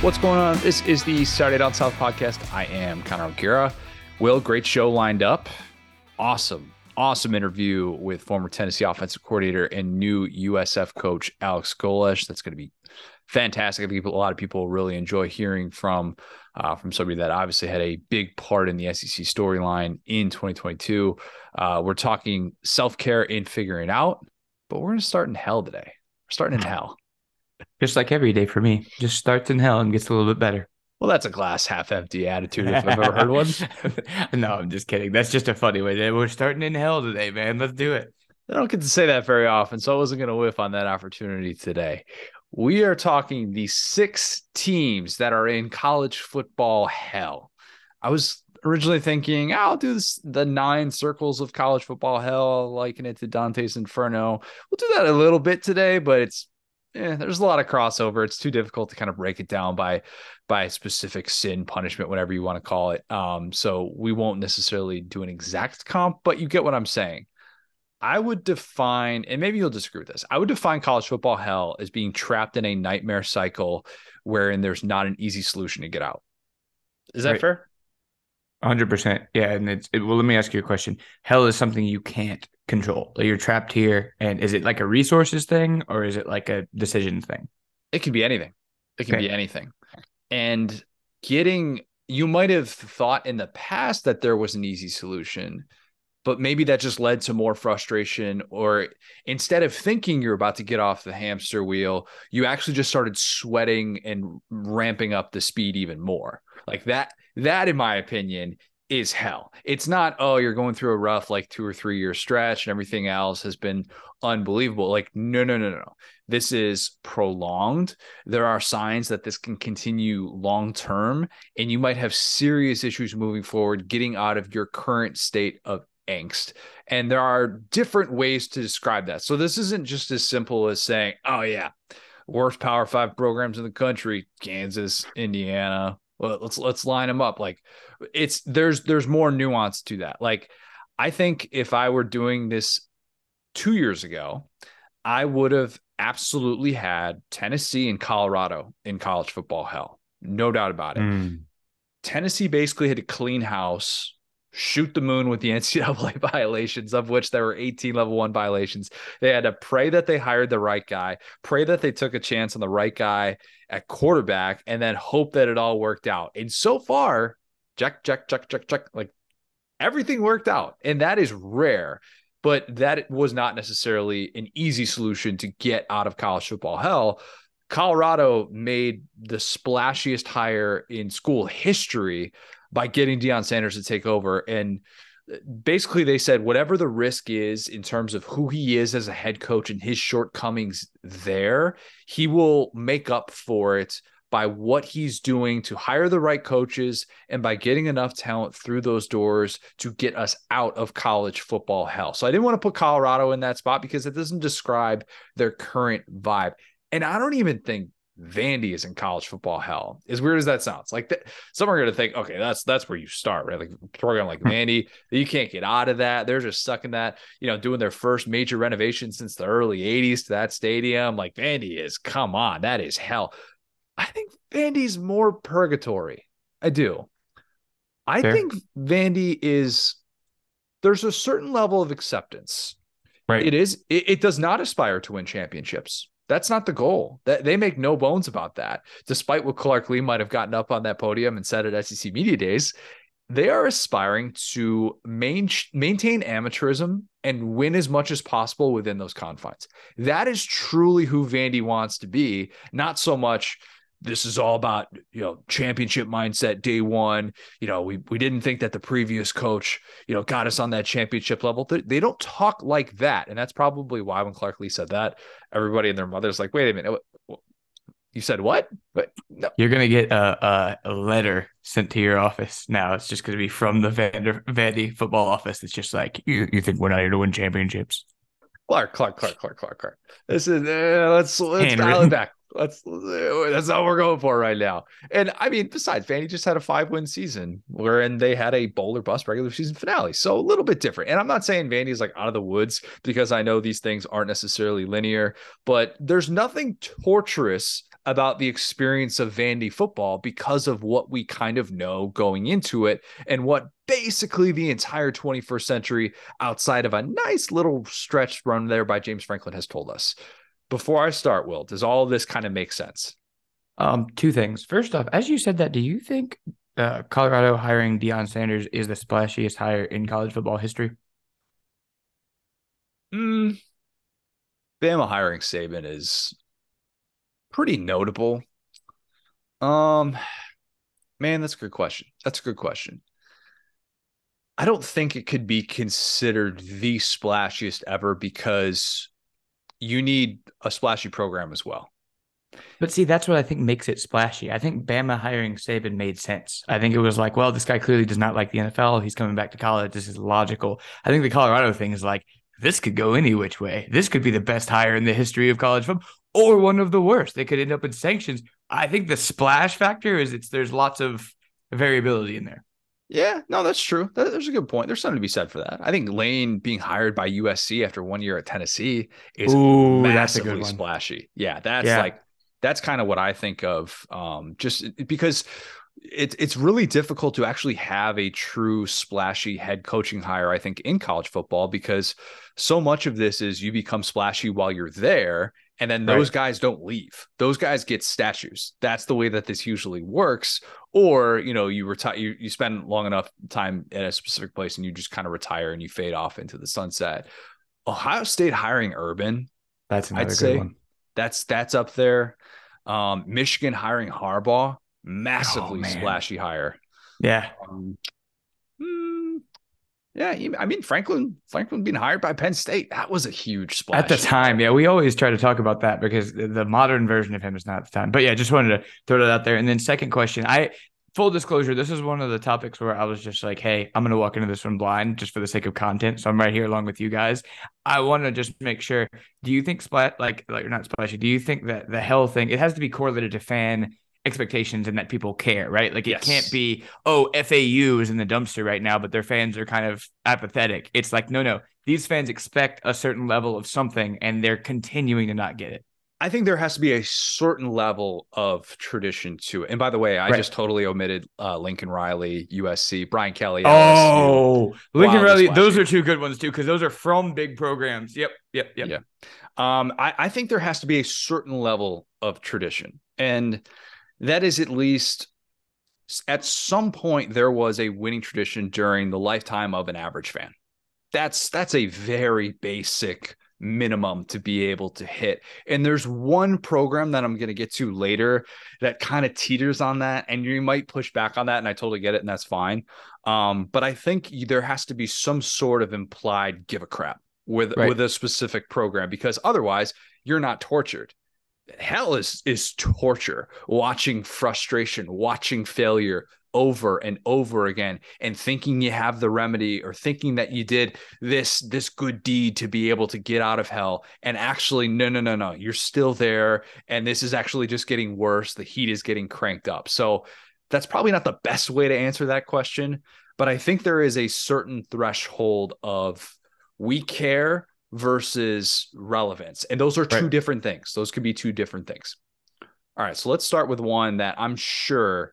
What's going on? This is the Saturday Down South podcast. I am Connor O'Gara. Will, great show lined up. Awesome, awesome interview with former Tennessee offensive coordinator and new USF coach Alex Golesh. That's going to be fantastic. I think a lot of people really enjoy hearing from uh, from somebody that obviously had a big part in the SEC storyline in 2022. Uh, we're talking self care in figuring out, but we're going to start in hell today. We're starting in hell. Just like every day for me, just starts in hell and gets a little bit better. Well, that's a glass half empty attitude if I've ever heard one. no, I'm just kidding. That's just a funny way. We're starting in hell today, man. Let's do it. I don't get to say that very often, so I wasn't going to whiff on that opportunity today. We are talking the six teams that are in college football hell. I was originally thinking ah, I'll do this, the nine circles of college football hell, liken it to Dante's Inferno. We'll do that a little bit today, but it's eh, there's a lot of crossover. It's too difficult to kind of break it down by by specific sin, punishment, whatever you want to call it. Um, so we won't necessarily do an exact comp, but you get what I'm saying. I would define, and maybe you'll disagree with this. I would define college football hell as being trapped in a nightmare cycle wherein there's not an easy solution to get out. Is that right. fair? 100%. Yeah. And it's, it, well, let me ask you a question. Hell is something you can't control. Like you're trapped here. And is it like a resources thing or is it like a decision thing? It could be anything. It can okay. be anything. And getting, you might have thought in the past that there was an easy solution, but maybe that just led to more frustration. Or instead of thinking you're about to get off the hamster wheel, you actually just started sweating and ramping up the speed even more. Like that, that, in my opinion, is hell. It's not, oh, you're going through a rough like two or three year stretch and everything else has been unbelievable. Like, no, no, no, no. This is prolonged. There are signs that this can continue long term, and you might have serious issues moving forward, getting out of your current state of angst. And there are different ways to describe that. So this isn't just as simple as saying, oh, yeah, worst power five programs in the country, Kansas, Indiana, well, let's let's line them up. Like it's there's there's more nuance to that. Like I think if I were doing this two years ago, I would have absolutely had Tennessee and Colorado in college football hell. No doubt about it. Mm. Tennessee basically had to clean house shoot the moon with the NCAA violations, of which there were 18 level one violations. They had to pray that they hired the right guy, pray that they took a chance on the right guy at quarterback, and then hope that it all worked out. And so far, check, check, check, check, check, like everything worked out. And that is rare, but that was not necessarily an easy solution to get out of college football hell. Colorado made the splashiest hire in school history by getting Deion Sanders to take over. And uh, basically, they said whatever the risk is in terms of who he is as a head coach and his shortcomings there, he will make up for it by what he's doing to hire the right coaches and by getting enough talent through those doors to get us out of college football hell. So I didn't want to put Colorado in that spot because it doesn't describe their current vibe. And I don't even think Vandy is in college football hell. As weird as that sounds, like that, some are going to think, okay, that's that's where you start, right? Like program like hmm. Vandy, you can't get out of that. They're just sucking that, you know, doing their first major renovation since the early '80s to that stadium. Like Vandy is, come on, that is hell. I think Vandy's more purgatory. I do. I Fair. think Vandy is. There's a certain level of acceptance. Right. It is. It, it does not aspire to win championships that's not the goal. That they make no bones about that. Despite what Clark Lea might have gotten up on that podium and said at SEC Media Days, they are aspiring to main, maintain amateurism and win as much as possible within those confines. That is truly who Vandy wants to be, not so much this is all about you know championship mindset day one. You know we we didn't think that the previous coach you know got us on that championship level. They, they don't talk like that. And that's probably why when clark lea said that everybody and their mother's like wait a minute. You said what? But no. You're gonna get a, a, letter sent to your office now. It's just gonna be from the Vander, vandy football office. It's just like you, you think we're not here to win championships? Clark, Clark, Clark, Clark, Clark, Clark. This is uh, let's let's dial it back. Let's that's all we're going for right now. And I mean, besides, Vandy just had a five win season wherein they had a bowl or bust regular season finale. So a little bit different. And I'm not saying Vandy is like out of the woods because I know these things aren't necessarily linear, but there's nothing torturous about the experience of Vandy football because of what we kind of know going into it and what basically the entire 21st century outside of a nice little stretch run there by James Franklin has told us. Before I start, Will, does all this kind of make sense? Um, two things. First off, as you said that, do you think uh, Colorado hiring Deion Sanders is the splashiest hire in college football history? Mm, Bama hiring Saban is pretty notable. Um, man, that's a good question. That's a good question. I don't think it could be considered the splashiest ever because you need a splashy program as well. But see, that's what I think makes it splashy. I think Bama hiring Saban made sense. I think it was like, well, this guy clearly does not like the NFL. He's coming back to college. This is logical. I think the Colorado thing is like, this could go any which way. This could be the best hire in the history of college football or one of the worst. They could end up in sanctions. I think the splash factor is it's there's lots of variability in there. Yeah, no, that's true. That, there's a good point. There's something to be said for that. I think Lane being hired by USC after one year at Tennessee is Ooh, massively splashy. Yeah, that's yeah. like that's kind of what I think of. Um, just because it's it's really difficult to actually have a true splashy head coaching hire. I think in college football because so much of this is you become splashy while you're there, and then those right. guys don't leave. Those guys get statues. That's the way that this usually works. Or, you know, you retire you, you spend long enough time at a specific place and you just kind of retire and you fade off into the sunset. Ohio State hiring Urban. That's another I'd good say one. That's that's up there. Um, Michigan hiring Harbaugh, massively oh, splashy hire. Yeah. Um, yeah, I mean Franklin Franklin being hired by Penn State that was a huge splash at the time. Yeah, we always try to talk about that because the modern version of him is not the time. But yeah, just wanted to throw that out there. And then second question, I full disclosure, this is one of the topics where I was just like, hey, I'm gonna walk into this one blind just for the sake of content. So I'm right here along with you guys. I want to just make sure. Do you think splat like like you're not splashy? Do you think that the hell thing it has to be correlated to fan expectations and that people care, right? Like it yes. can't be, oh, FAU is in the dumpster right now, but their fans are kind of apathetic. It's like, no, no, these fans expect a certain level of something and they're continuing to not get it. I think there has to be a certain level of tradition to it. And by the way, I right. just totally omitted uh, Lincoln Riley, USC, Brian Kelly. Oh, LSU. Lincoln Riley. Those are two good ones too, because those are from big programs. Yep. Yep. Yep. Yeah. Um, I, I think there has to be a certain level of tradition. And that is at least at some point there was a winning tradition during the lifetime of an average fan. That's that's a very basic minimum to be able to hit. And there's one program that I'm going to get to later that kind of teeters on that and you might push back on that and I totally get it and that's fine. Um, but I think there has to be some sort of implied give a crap with right. with a specific program because otherwise you're not tortured hell is is torture. Watching frustration watching failure over and over again and thinking you have the remedy or thinking that you did this this good deed to be able to get out of hell and actually no no no no you're still there. And this is actually just getting worse. The heat is getting cranked up. So that's probably not the best way to answer that question but i think there is a certain threshold of we care versus relevance. And those are two right. different things. Those could be two different things. All right. So let's start with one that I'm sure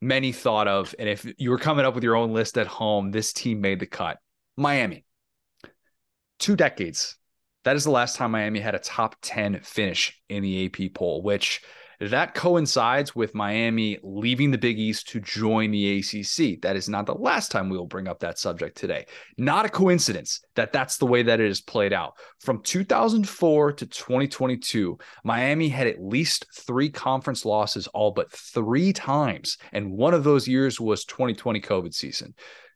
many thought of. And if you were coming up with your own list at home, this team made the cut Miami. Two decades. That is the last time Miami had a top 10 finish in the AP poll, which that coincides with Miami leaving the Big East to join the ACC. That is not the last time we will bring up that subject today. Not a coincidence that that's the way that it is played out. From 2004 to 2022, Miami had at least three conference losses, all but three times. And one of those years was 2020 COVID season.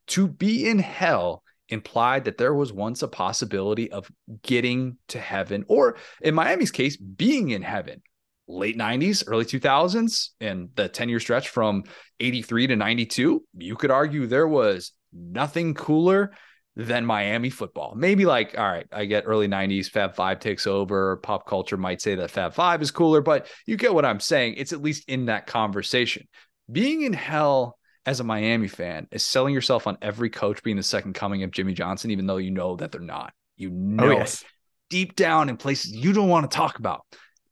To be in hell implied that there was once a possibility of getting to heaven, or in Miami's case, being in heaven late 90s, early 2000s, and the 10 year stretch from 83 to 92, you could argue there was nothing cooler than Miami football. Maybe like, all right, I get early 90s, Fab Five takes over. Pop culture might say that Fab Five is cooler, but you get what I'm saying. It's at least in that conversation. Being in hell as a Miami fan is selling yourself on every coach being the second coming of Jimmy Johnson, even though you know that they're not. You oh, know, oh, yes. deep down in places you don't want to talk about,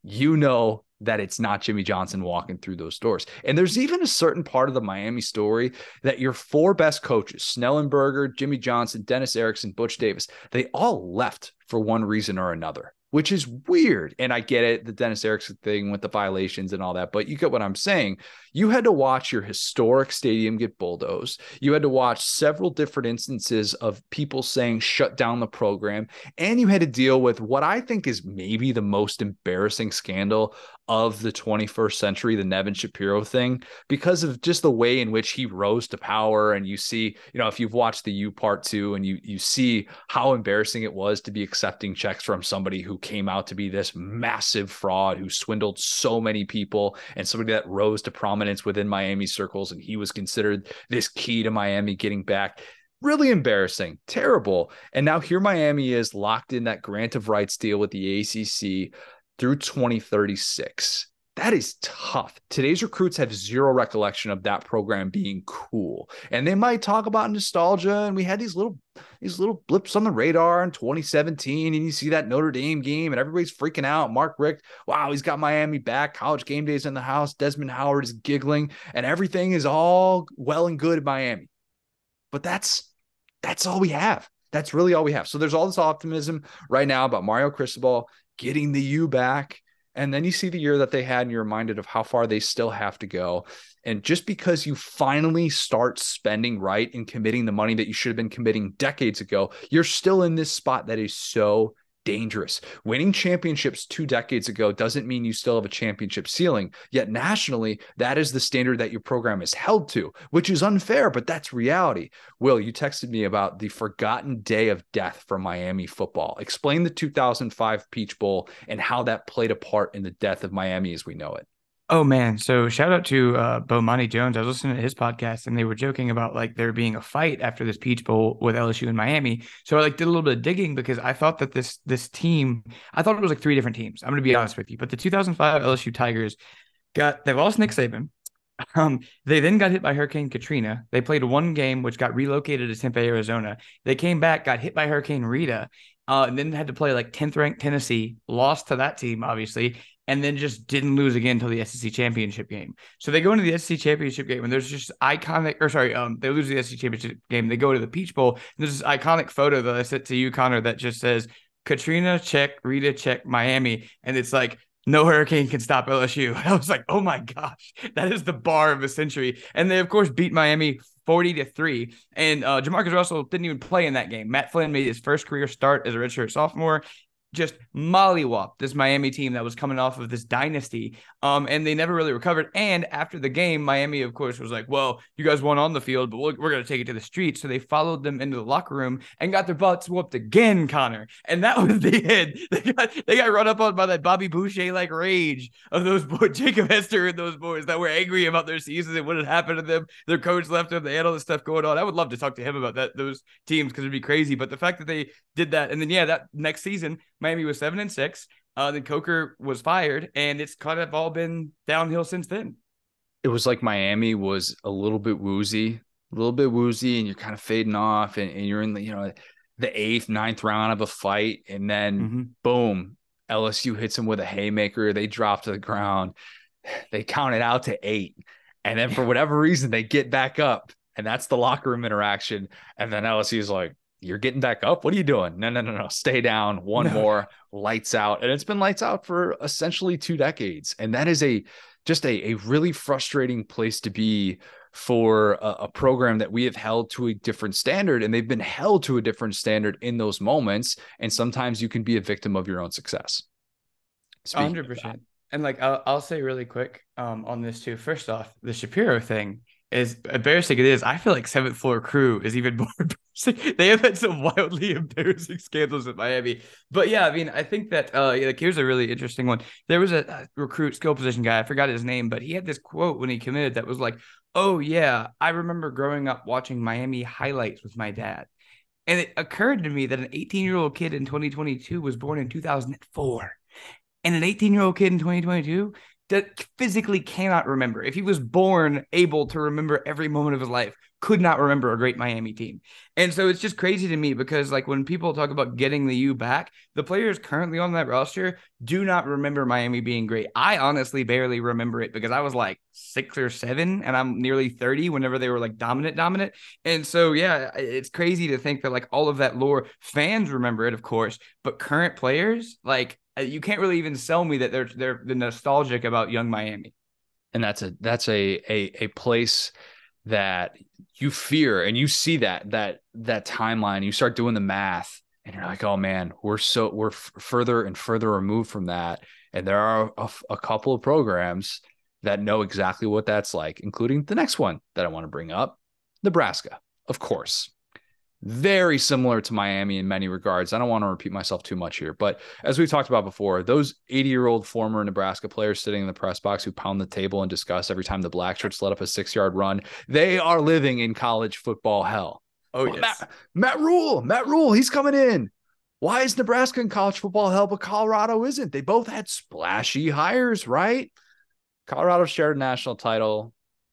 you know that it's not Jimmy Johnson walking through those doors. And there's even a certain part of the Miami story that your four best coaches, Schnellenberger, Jimmy Johnson, Dennis Erickson, Butch Davis, they all left for one reason or another which is weird. And I get it, the Dennis Erickson thing with the violations and all that, but you get what I'm saying. You had to watch your historic stadium get bulldozed. You had to watch several different instances of people saying shut down the program. And you had to deal with what I think is maybe the most embarrassing scandal of the 21st century, the Nevin Shapiro thing, because of just the way in which he rose to power. And you see, you know, if you've watched the U part two and you you see how embarrassing it was to be accepting checks from somebody who came out to be this massive fraud who swindled so many people and somebody that rose to prominence within Miami circles. And he was considered this key to Miami getting back really embarrassing, terrible. And now here Miami is locked in that grant of rights deal with the ACC through 2036. That is tough. Today's recruits have zero recollection of that program being cool. And they might talk about nostalgia. And we had these little these little blips on the radar in 2017. And you see that Notre Dame game, and everybody's freaking out. Mark Richt, wow, he's got Miami back. College game days in the house. Desmond Howard is giggling, and everything is all well and good in Miami. But that's that's all we have. That's really all we have. So there's all this optimism right now about Mario Cristobal getting the U back. And then you see the year that they had, and you're reminded of how far they still have to go. And just because you finally start spending right and committing the money that you should have been committing decades ago, you're still in this spot that is so dangerous. Winning championships two decades ago doesn't mean you still have a championship ceiling. Yet nationally, that is the standard that your program is held to, which is unfair, but that's reality. Will, you texted me about the forgotten day of death for Miami football. Explain the 2005 Peach Bowl and how that played a part in the death of Miami as we know it. Oh man, so shout out to uh Bomani Jones. I was listening to his podcast and they were joking about like there being a fight after this Peach Bowl with LSU and Miami. So I like did a little bit of digging because I thought that this this team, I thought it was like three different teams. I'm gonna be honest with you, but the 2005 LSU Tigers got they lost Nick Saban. Um, they then got hit by Hurricane Katrina. They played one game, which got relocated to Tempe, Arizona. They came back, got hit by Hurricane Rita, uh, and then had to play like 10th ranked Tennessee, lost to that team, obviously, and then just didn't lose again until the SEC championship game. So they go into the SEC championship game and there's just iconic, or sorry, um, they lose the SEC championship game. They go to the Peach Bowl. And there's this iconic photo that I sent to you, Connor, that just says Katrina check, Rita check, Miami, and it's like no hurricane can stop LSU. And I was like, oh my gosh, that is the bar of the century. And they of course beat Miami 40 to 3. And uh, Jamarcus Russell didn't even play in that game. Matt Flynn made his first career start as a redshirt sophomore just mollywhopped this Miami team that was coming off of this dynasty. Um, and they never really recovered. And after the game, Miami, of course, was like, "Well, you guys won on the field, but we're, we're going to take it to the street." So they followed them into the locker room and got their butts whooped again, Connor. And that was the end. They got they got run up on by that Bobby Boucher like rage of those boys, Jacob Hester and those boys that were angry about their season and what had happened to them. Their coach left them. They had all this stuff going on. I would love to talk to him about that those teams because it'd be crazy. But the fact that they did that, and then yeah, that next season Miami was seven and six. Uh, then Coker was fired, and it's kind of all been downhill since then. It was like Miami was a little bit woozy, a little bit woozy, and you're kind of fading off, and, and you're in the you know the eighth, ninth round of a fight, and then mm-hmm. boom, LSU hits them with a haymaker. They drop to the ground. They count it out to eight, and then for whatever reason they get back up, and that's the locker room interaction. And then LSU is like, you're getting back up. What are you doing? No, no, no, no. Stay down. One no. more. Lights out. And it's been lights out for essentially two decades. And that is a just a, a really frustrating place to be for a, a, program that we have held to a different standard and they've been held to a different standard in those moments. And sometimes you can be a victim of your own success. Hundred percent. And like I'll, I'll say really quick um, on this too. First off, the Shapiro thing as embarrassing it is, I feel like seventh floor crew is even more embarrassing. They have had some wildly embarrassing scandals at Miami. But yeah, I mean, I think that uh like here's a really interesting one. There was a, a recruit skill position guy, I forgot his name, but he had this quote when he committed that was like, Oh yeah, I remember growing up watching Miami highlights with my dad. And it occurred to me that an 18 year old kid in 2022 was born in 2004. And an 18 year old kid in 2022 that physically cannot remember. If he was born able to remember every moment of his life, could not remember a great Miami team. And so it's just crazy to me because like when people talk about getting the U back, the players currently on that roster do not remember Miami being great. I honestly barely remember it because I was like 6 or 7 and I'm nearly 30 whenever they were like dominant dominant. And so yeah, it's crazy to think that like all of that lore fans remember it of course, but current players like Uh, you can't really even sell me that they're they're the nostalgic about young Miami. And that's a that's a a a place that you fear and you see that that that timeline. You start doing the math and you're like oh man we're so we're f- further and further removed from that. And there are a, a couple of programs that know exactly what that's like including the next one that i want to bring up nebraska of course very similar to Miami in many regards. I don't want to repeat myself too much here, but as we've talked about before, those 80 year old former Nebraska players sitting in the press box who pound the table and discuss every time the black shirts let up a six yard run, they are living in college football hell. Oh, yes. Matt, Matt Rhule, Matt Rhule, he's coming in. Why is Nebraska in college football hell, but Colorado isn't? They both had splashy hires, right? Colorado shared a national title.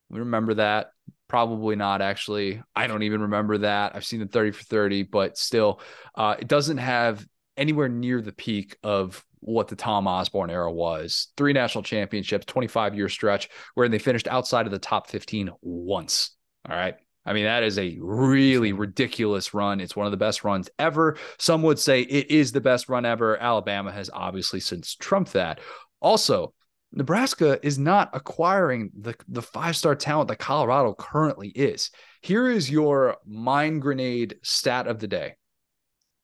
We remember that. Probably not, actually. I don't even remember that. I've seen the 30 for 30, but still, uh, it doesn't have anywhere near the peak of what the Tom Osborne era was. Three national championships, 25 year stretch where they finished outside of the top 15 once. All right. I mean, that is a really ridiculous run. It's one of the best runs ever. Some would say it is the best run ever. Alabama has obviously since trumped that. Also, Nebraska is not acquiring the, the five star talent that Colorado currently is. Here is your mind grenade stat of the day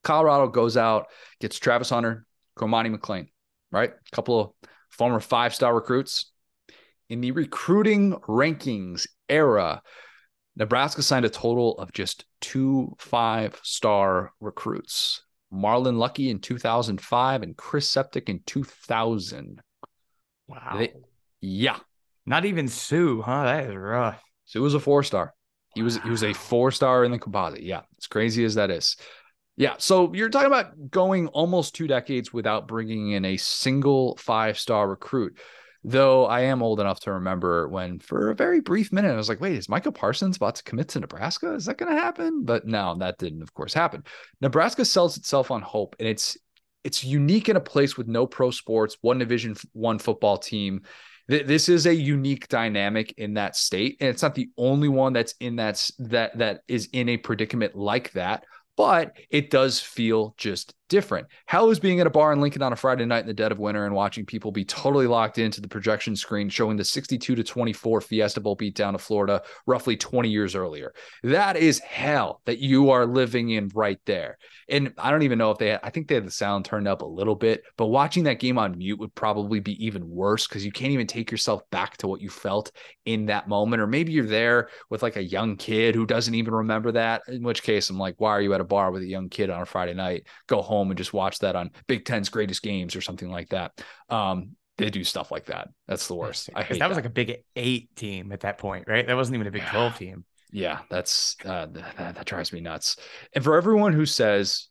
Colorado goes out, gets Travis Hunter, Cormani McClain, right? A couple of former five star recruits. In the recruiting rankings era, Nebraska signed a total of just two five star recruits Marlon Lucky in 2005 and Chris Septic in 2000. Wow. They, yeah. Not even Suh, huh? That is rough. Suh was a four star. He was he was a four star in the composite. Yeah, as crazy as that is. Yeah, so you're talking about going almost two decades without bringing in a single five star recruit. Though I am old enough to remember when, for a very brief minute, I was like, wait, is Micah Parsons about to commit to Nebraska? Is that going to happen? But no, that didn't, of course, happen. Nebraska sells itself on hope, and it's it's unique in a place with no pro sports, one division one football team. This is a unique dynamic in that state, and it's not the only one that's in that that that is in a predicament like that but it does feel just different. How is being at a bar in Lincoln on a Friday night in the dead of winter and watching people be totally locked into the projection screen showing the 62 to 24 Fiesta Bowl beatdown of Florida roughly 20 years earlier? That is hell that you are living in right there. And I don't even know if they had, I think they had the sound turned up a little bit, but watching that game on mute would probably be even worse because you can't even take yourself back to what you felt in that moment. Or maybe you're there with like a young kid who doesn't even remember that, in which case I'm like, why are you at a bar with a young kid on a Friday night? Go home home and just watch that on Big Ten's greatest games or something like that. Um, they do stuff like that. That's the worst. I hate that was like a big eight team at that point, right? That wasn't even a big 12 team. Yeah, that's uh, that, that drives me nuts. And for everyone who says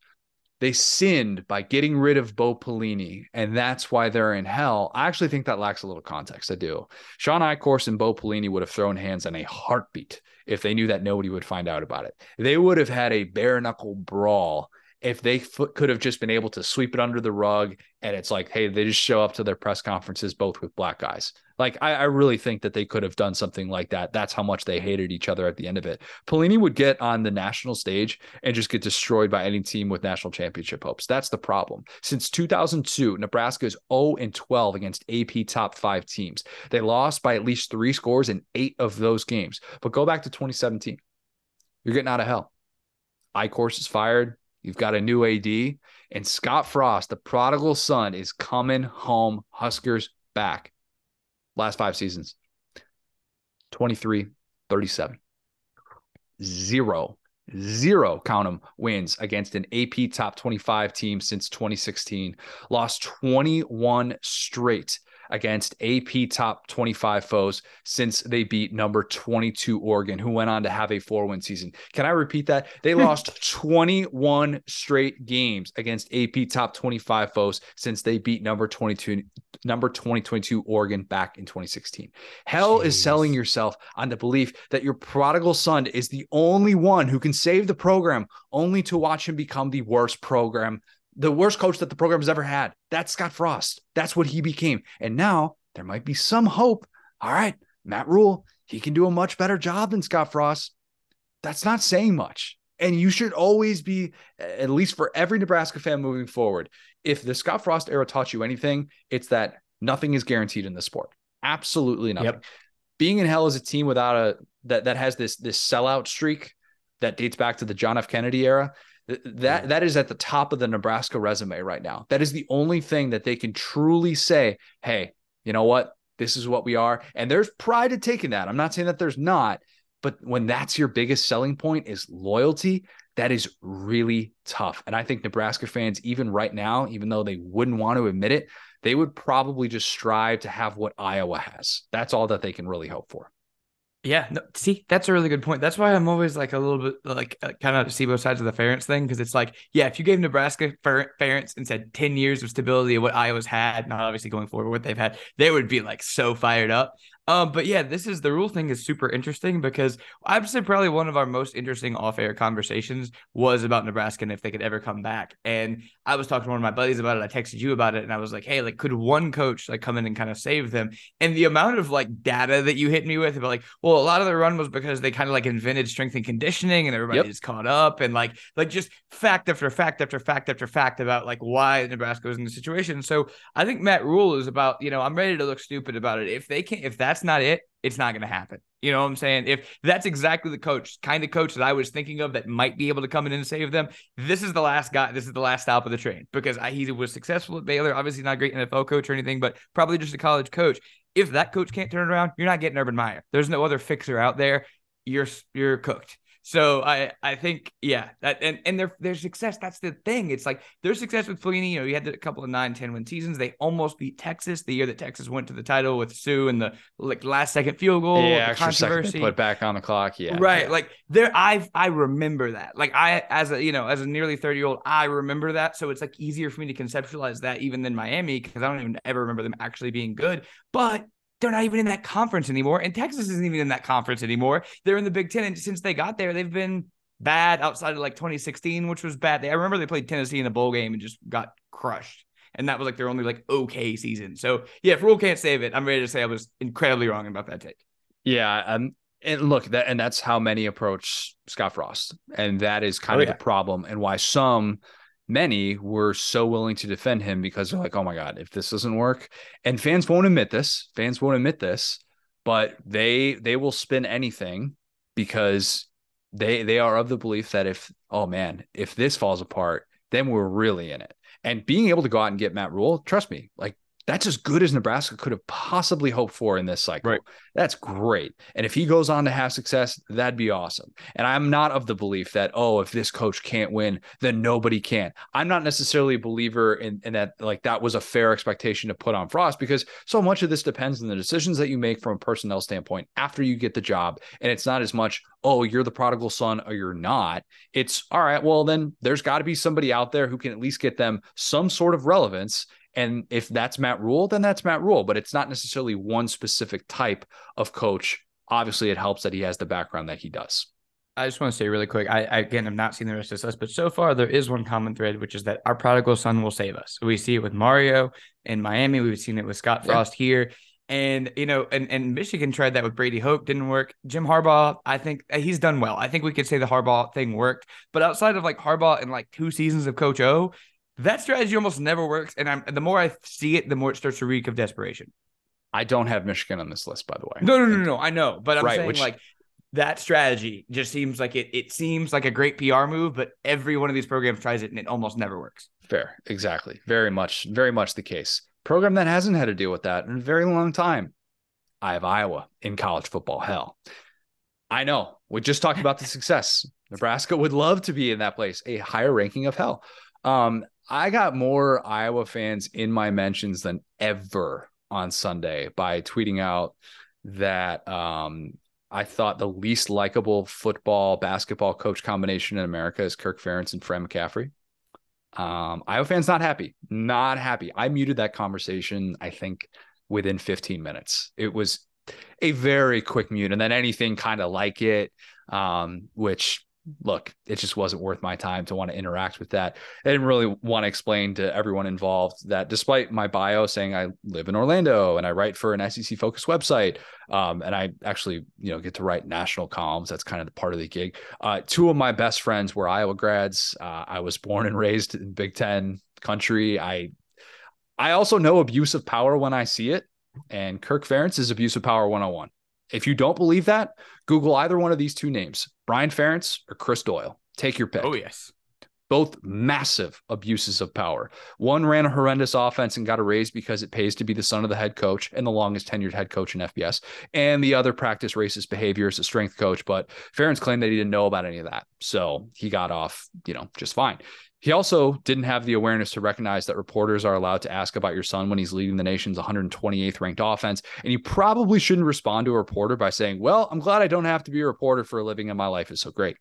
they sinned by getting rid of Bo Pelini, and that's why they're in hell. I actually think that lacks a little context. I do. Shawn Eichorst and Bo Pelini would have thrown hands in a heartbeat if they knew that nobody would find out about it. They would have had a bare knuckle brawl if they f- could have just been able to sweep it under the rug and it's like hey they just show up to their press conferences both with black guys. Like I, I, really think that they could have done something like that. That's how much they hated each other at the end of it. Pelini would get on the national stage and just get destroyed by any team with national championship hopes. That's the problem. Since 2002 nebraska is 0 and 12 against ap top five teams. They lost by at least three scores in eight of those games. But go back to 2017 you're getting out of hell. Eichorst is fired You've got a new AD, and Scott Frost, the prodigal son, is coming home. Huskers back. Last five seasons 23, 37. Zero, zero, count them, wins against an AP top 25 team since 2016. Lost 21 straight against AP top 25 foes since they beat number 22 Oregon, who went on to have a four win season. Can I repeat that? They hmm. lost 21 straight games against AP top 25 foes since they beat number 22, number 2022 Oregon back in 2016. Hell Jeez. is selling yourself on the belief that your prodigal son is the only one who can save the program, only to watch him become the worst program the worst coach that the program has ever had. That's Scott Frost. That's what he became. And now there might be some hope. All right, Matt Rhule, he can do a much better job than Scott Frost. That's not saying much. And you should always be, at least for every Nebraska fan moving forward, if the Scott Frost era taught you anything, it's that nothing is guaranteed in the sport. Absolutely nothing. Yep. Being in hell as a team without a that that has this this sellout streak that dates back to the John F. Kennedy era that that is at the top of the Nebraska resume right now. That is the only thing that they can truly say, "Hey, you know what? This is what we are." And there's pride in taking that. I'm not saying that there's not, but when that's your biggest selling point is loyalty, that is really tough. And I think Nebraska fans even right now, even though they wouldn't want to admit it, they would probably just strive to have what Iowa has. That's all that they can really hope for. Yeah, no, see, that's a really good point. That's why I'm always like a little bit like uh, kind of see both sides of the Ferentz thing because it's like, yeah, if you gave Nebraska Ferentz and said 10 years of stability of what Iowa's had, not obviously going forward, what they've had, they would be like so fired up. Um, but yeah, this is the rhule thing is super interesting because I'd say probably one of our most interesting off-air conversations was about Nebraska and if they could ever come back. And I was talking to one of my buddies about it. I texted you about it, and I was like, "Hey, like, could one coach like come in and kind of save them?" And the amount of like data that you hit me with about like, well, a lot of the run was because they kind of like invented strength and conditioning, and everybody yep. caught up, and like, like just fact after fact after fact after fact about like why Nebraska was in the situation. So I think Matt Rhule is about you know I'm ready to look stupid about it if they can't if that that's not it, it's not going to happen. You know what I'm saying? If that's exactly the coach, kind of coach that I was thinking of that might be able to come in and save them, this is the last guy. This is the last stop of the train because I, he was successful at Baylor. Obviously, not a great NFL coach or anything, but probably just a college coach. If that coach can't turn around, you're not getting Urban Meyer. There's no other fixer out there. You're you're cooked. So I I think yeah that and and their their success that's the thing. It's like their success with Pelini you know you had a couple of nine ten win seasons. They almost beat Texas the year that Texas went to the title with Suh and the like last second field goal yeah extra controversy second put back on the clock. Yeah right yeah. like there I I remember that. Like I as a you know as a nearly thirty year old I remember that. So it's like easier for me to conceptualize that even than Miami because I don't even ever remember them actually being good. But they're not even in that conference anymore. And Texas isn't even in that conference anymore. They're in the Big Ten. And since they got there, they've been bad outside of like 2016, which was bad. They, I remember they played Tennessee in a bowl game and just got crushed. And that was like their only like okay season. So yeah, if Rhule can't save it, I'm ready to say I was incredibly wrong about that take. Yeah. Um, and look, that and that's how many approach Scott Frost. And that is kind oh, of yeah. the problem and why some many were so willing to defend him because they're like, oh my God, if this doesn't work, and fans won't admit this, fans won't admit this, but they they will spin anything because they they are of the belief that if oh man, if this falls apart, then we're really in it. And being able to go out and get Matt Rhule, trust me, like that's as good as Nebraska could have possibly hoped for in this cycle. Right. That's great. And if he goes on to have success, that'd be awesome. And I'm not of the belief that, oh, if this coach can't win, then nobody can. I'm not necessarily a believer in, in that, like, that was a fair expectation to put on Frost because so much of this depends on the decisions that you make from a personnel standpoint after you get the job. And it's not as much, oh, you're the prodigal son or you're not. It's all right, well, then there's got to be somebody out there who can at least get them some sort of relevance and if that's Matt Rhule, then that's Matt Rhule, but it's not necessarily one specific type of coach. Obviously, it helps that he has the background that he does. I just want to say really quick. I, again, I again have not seen the rest of this list, but so far there is one common thread, which is that our prodigal son will save us. We see it with Mario in Miami. We've seen it with Scott Frost yeah. here. And you know, and, and Michigan tried that with Brady Hoke, didn't work. Jim Harbaugh, I think uh, he's done well. I think we could say the Harbaugh thing worked, but outside of like Harbaugh and like two seasons of Coach O, that strategy almost never works. And I'm the more I see it, the more it starts to reek of desperation. I don't have Michigan on this list, by the way. No, no, no, no. no. I know, but I'm right, saying which... like that strategy just seems like it. It seems like a great PR move, but every one of these programs tries it and it almost never works. Fair, exactly. Very much, very much the case. Program that hasn't had to deal with that in a very long time. I have Iowa in college football. Hell, I know. We just talked about the success. Nebraska would love to be in that place, a higher ranking of hell. Um, I got more Iowa fans in my mentions than ever on Sunday by tweeting out that um, I thought the least likable football basketball coach combination in America is Kirk Ferentz and Fran McCaffery. Um, Iowa fans not happy, not happy. I muted that conversation. I think within 15 minutes. It was a very quick mute, and then anything kind of like it, um, which look, it just wasn't worth my time to want to interact with that. I didn't really want to explain to everyone involved that despite my bio saying I live in Orlando and I write for an SEC focused website, um, and I actually, you know, get to write national columns. That's kind of the part of the gig. Uh, two of my best friends were Iowa grads. Uh, I was born and raised in Big Ten country. I, I also know abuse of power when I see it. And Kirk Ferentz is abuse of power 101. If you don't believe that, Google either one of these two names, Brian Ferentz or Chris Doyle. Take your pick. Oh, yes. Both massive abuses of power. One ran a horrendous offense and got a raise because it pays to be the son of the head coach and the longest tenured head coach in FBS. And the other practiced racist behavior as a strength coach. But Ferentz claimed that he didn't know about any of that. So he got off, you know, just fine. He also didn't have the awareness to recognize that reporters are allowed to ask about your son when he's leading the nation's 128th ranked offense. And you probably shouldn't respond to a reporter by saying, Well, I'm glad I don't have to be a reporter for a living and my life is so great.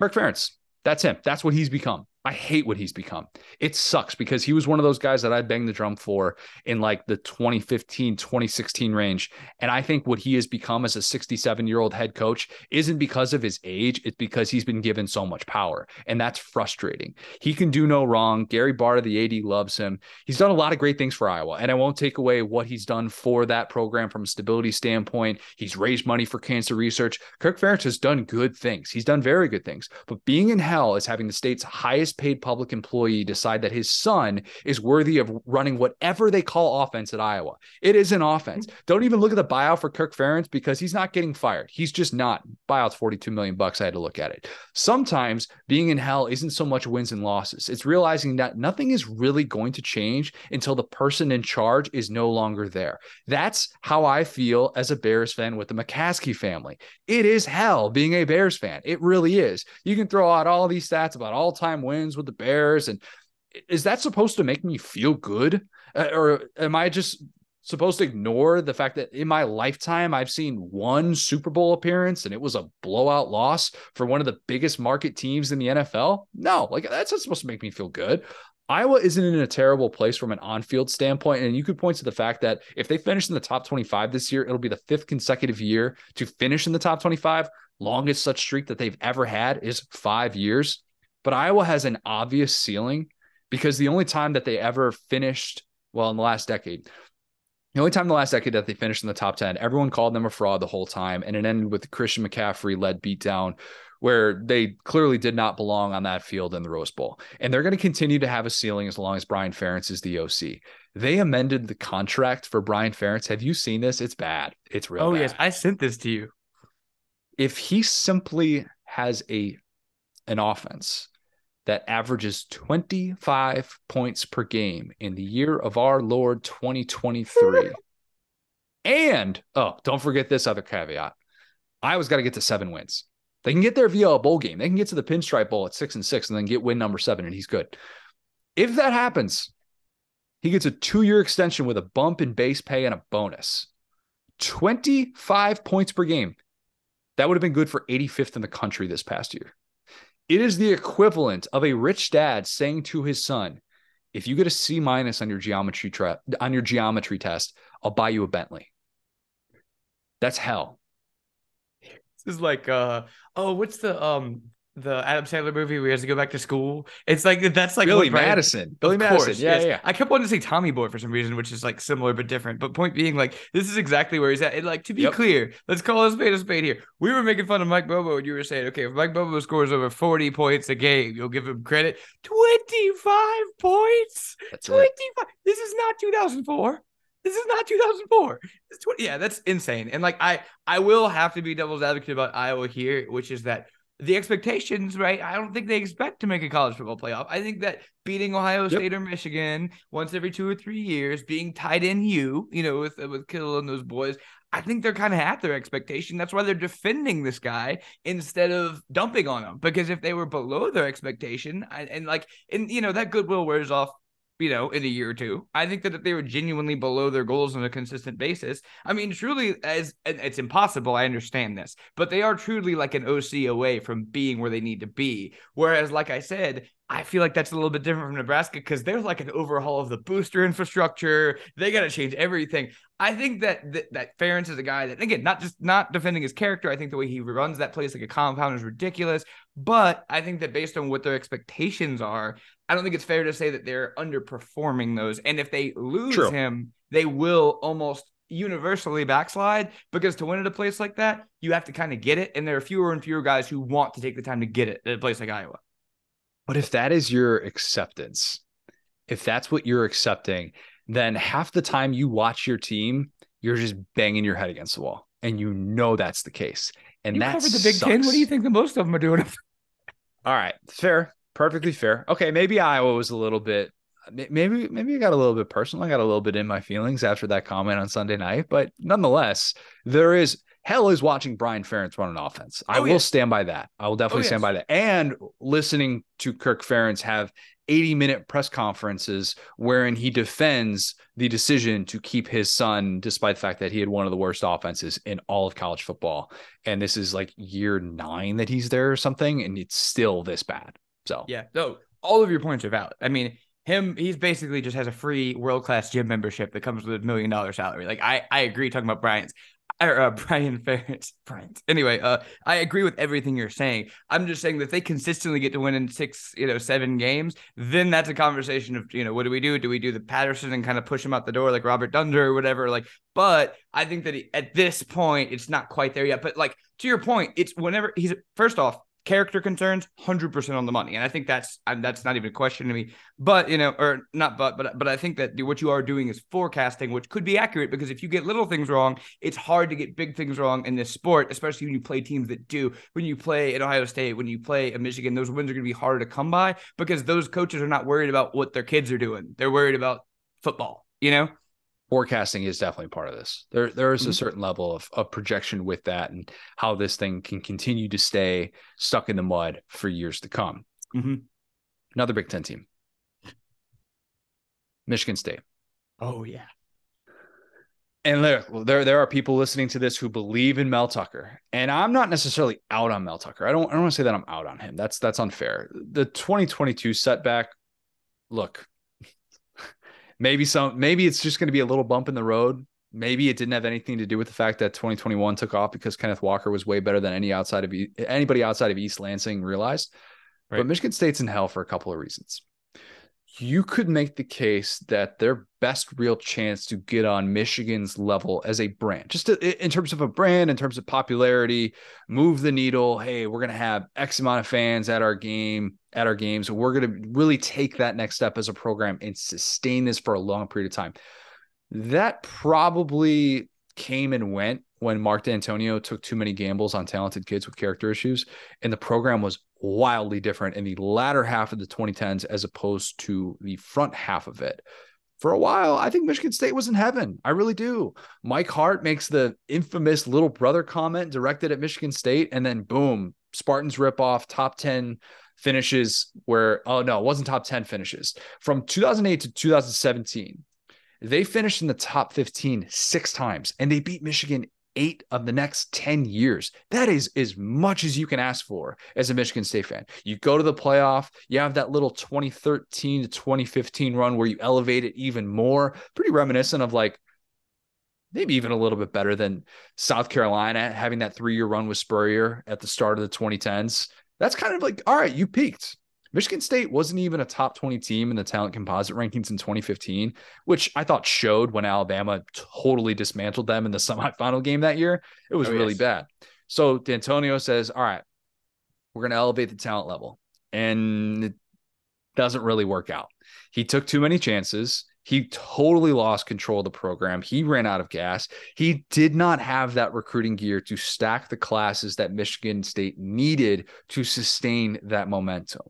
Kirk Ferentz, that's him. That's what he's become. I hate what he's become. It sucks because he was one of those guys that I banged the drum for in like the 2015, 2016 range. And I think what he has become as a 67 year old head coach isn't because of his age, it's because he's been given so much power. And that's frustrating. He can do no wrong. Gary Barta, the AD, loves him. He's done a lot of great things for Iowa. And I won't take away what he's done for that program from a stability standpoint. He's raised money for cancer research. Kirk Ferentz has done good things. He's done very good things. But being in hell is having the state's highest paid public employee decide that his son is worthy of running whatever they call offense at Iowa. It is an offense. Mm-hmm. Don't even look at the buyout for Kirk Ferentz because he's not getting fired. He's just not. Buyout's 42 million bucks. I had to look at it. Sometimes being in hell isn't so much wins and losses. It's realizing that nothing is really going to change until the person in charge is no longer there. That's how I feel as a Bears fan with the McCaskey family. It is hell being a Bears fan. It really is. You can throw out all these stats about all-time wins with the Bears. And is that supposed to make me feel good? Uh, or am I just supposed to ignore the fact that in my lifetime I've seen one Super Bowl appearance and it was a blowout loss for one of the biggest market teams in the NFL? No, like that's not supposed to make me feel good. Iowa isn't in a terrible place from an on-field standpoint, and you could point to the fact that if they finish in the top 25 this year, it'll be the fifth consecutive year to finish in the top 25. Longest such streak that they've ever had is five years. But Iowa has an obvious ceiling because the only time that they ever finished, well, in the last decade, the only time in the last decade that they finished in the top 10, everyone called them a fraud the whole time. And it ended with the Christian McCaffrey led beatdown where they clearly did not belong on that field in the Rose Bowl. And they're going to continue to have a ceiling as long as Brian Ferentz is the OC. They amended the contract for Brian Ferentz. Have you seen this? It's bad. It's real. Oh, bad. yes. I sent this to you. If he simply has a an offense that averages 25 points per game in the year of our Lord 2023. and oh, don't forget this other caveat. Iowa's got to get to seven wins. They can get there via a bowl game. They can get to the pinstripe bowl at six and six and then get win number seven, and he's good. If that happens, he gets a two year extension with a bump in base pay and a bonus. 25 points per game. That would have been good for 85th in the country this past year. It is the equivalent of a rich dad saying to his son, if you get a C minus on your geometry tra- on your geometry test, I'll buy you a Bentley. That's hell. This is like uh oh, what's the um the Adam Sandler movie where he has to go back to school. It's like that's like Billy Madison. Billy Madison. Course, yeah, yes. yeah. I kept wanting to say Tommy Boy for some reason, which is like similar but different. But point being, like this is exactly where he's at. And like to be yep. clear, let's call a spade a spade here. We were making fun of Mike Bobo, and you were saying, okay, if Mike Bobo scores over forty points a game, you'll give him credit. Twenty five points. That's Twenty five. This is not two thousand four. This is not 2004. 20, yeah, that's insane. And like I I will have to be devil's advocate about Iowa here, which is that the expectations, right? I don't think they expect to make a college football playoff. I think that beating Ohio State or Michigan once every two or three years, being tied in you, you know, with with Kittle and those boys, I think they're kind of at their expectation. That's why they're defending this guy instead of dumping on him. Because if they were below their expectation, and, and like, and you know, that goodwill wears off you know, in a year or two. I think that if they were genuinely below their goals on a consistent basis, I mean, truly, as it's impossible. I understand this, but they are truly like an OC away from being where they need to be. Whereas, like I said, I feel like that's a little bit different from Nebraska because there's like an overhaul of the booster infrastructure. They got to change everything. I think that that, that is a guy that again, not just not defending his character. I think the way he runs that place like a compound is ridiculous. But I think that based on what their expectations are, I don't think it's fair to say that they're underperforming those. And if they lose True. him, they will almost universally backslide because to win at a place like that, you have to kind of get it. And there are fewer and fewer guys who want to take the time to get it at a place like Iowa. But if that is your acceptance, if that's what you're accepting, then half the time you watch your team, you're just banging your head against the wall, and you know that's the case. And that covered the Big sucks. Ten. What do you think the most of them are doing? All right, fair, perfectly fair. Okay, maybe Iowa was a little bit. Maybe maybe I got a little bit personal. I got a little bit in my feelings after that comment on Sunday night, but nonetheless, there is hell is watching Brian Ferentz run an offense. I oh, will yes. stand by that. I will definitely oh, yes. stand by that. And listening to Kirk Ferentz have 80 minute press conferences wherein he defends the decision to keep his son, despite the fact that he had one of the worst offenses in all of college football. And this is like year nine that he's there or something, and it's still this bad. So, yeah. So, all of your points are valid. I mean, him he's basically just has a free world class gym membership that comes with a million dollar salary like i i agree talking about brian's or uh, Brian Ferentz. Brian. Anyway, uh, I agree with everything you're saying. I'm just saying that they consistently get to win in six, you know, seven games. Then that's a conversation of, you know, what do we do? Do we do the Patterson and kind of push him out the door like Robert Dunder or whatever? Like, but I think that he, at this point, it's not quite there yet. But like to your point, it's whenever he's first off, character concerns 100% on the money. And i think that's that's not even a question to me. But you know or not but but but i think that what you are doing is forecasting which could be accurate because if you get little things wrong it's hard to get big things wrong in this sport especially when you play teams that do. When you play at ohio state when you play at michigan those wins are going to be harder to come by because those coaches are not worried about what their kids are doing. They're worried about football you know forecasting is definitely part of this. There there is mm-hmm. a certain level of, of projection with that and how this thing can continue to stay stuck in the mud for years to come. Mm-hmm. Another Big Ten team, Michigan State. Oh yeah. And there, there, there are people listening to this who believe in Mel Tucker, and I'm not necessarily out on Mel Tucker. I don't, I don't want to say that I'm out on him. That's that's unfair. The 2022 setback. Look, maybe some maybe it's just going to be a little bump in the road. Maybe it didn't have anything to do with the fact that 2021 took off because Kenneth Walker was way better than any outside of anybody outside of East Lansing realized. Right. But Michigan State's in hell for a couple of reasons you could make the case that their best real chance to get on Michigan's level as a brand, just to, in terms of a brand, in terms of popularity, move the needle. Hey, we're going to have X amount of fans at our game, at our games. We're going to really take that next step as a program and sustain this for a long period of time. That probably came and went when Mark Dantonio took too many gambles on talented kids with character issues, and the program was wildly different in the latter half of the 2010s as opposed to the front half of it. For a while, I think Michigan State was in heaven. I really do. Mike Hart makes the infamous little brother comment directed at Michigan State, and then boom, Spartans rip off top 10 finishes where, oh no, it wasn't top 10 finishes. From 2008 to 2017, they finished in the top 15 six times and they beat Michigan eight of the next 10 years. That is as much as you can ask for as a Michigan State fan. You go to the playoff, you have that little 2013 to 2015 run where you elevate it even more, pretty reminiscent of like maybe even a little bit better than South Carolina having that three year run with Spurrier at the start of the 2010s. That's kind of like, all right, you peaked. Michigan State wasn't even a top 20 team in the talent composite rankings in 2015, which I thought showed when Alabama totally dismantled them in the semifinal game that year. It was oh, really yes. bad. So Dantonio says, All right, we're going to elevate the talent level. And it doesn't really work out. He took too many chances. He totally lost control of the program. He ran out of gas. He did not have that recruiting gear to stack the classes that Michigan State needed to sustain that momentum.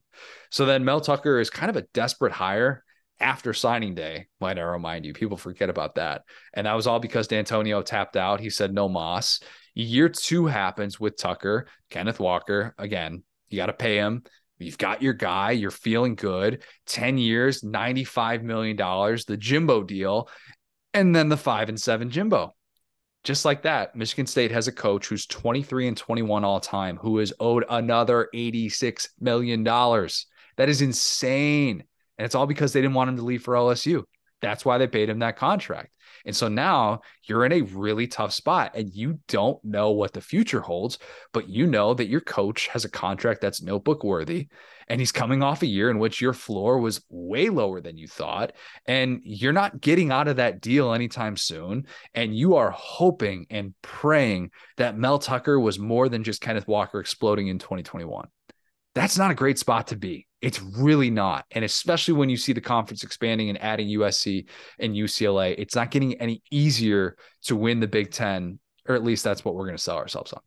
So then Mel Tucker is kind of a desperate hire after signing day, might I remind you. People forget about that. And that was all because Dantonio tapped out. He said no Moss. Year two happens with Tucker, Kenneth Walker. Again, you got to pay him. You've got your guy, you're feeling good. 10 years, $95 million, the Jimbo deal, and then the five and seven Jimbo. Just like that, Michigan State has a coach who's 23 and 21 all time, who is owed another $86 million. That is insane. And it's all because they didn't want him to leave for LSU. That's why they paid him that contract. And so now you're in a really tough spot and you don't know what the future holds, but you know that your coach has a contract that's notebook worthy and he's coming off a year in which your floor was way lower than you thought and you're not getting out of that deal anytime soon and you are hoping and praying that Mel Tucker was more than just Kenneth Walker exploding in 2021. That's not a great spot to be. It's really not. And especially when you see the conference expanding and adding USC and UCLA, it's not getting any easier to win the Big Ten, or at least that's what we're going to sell ourselves on.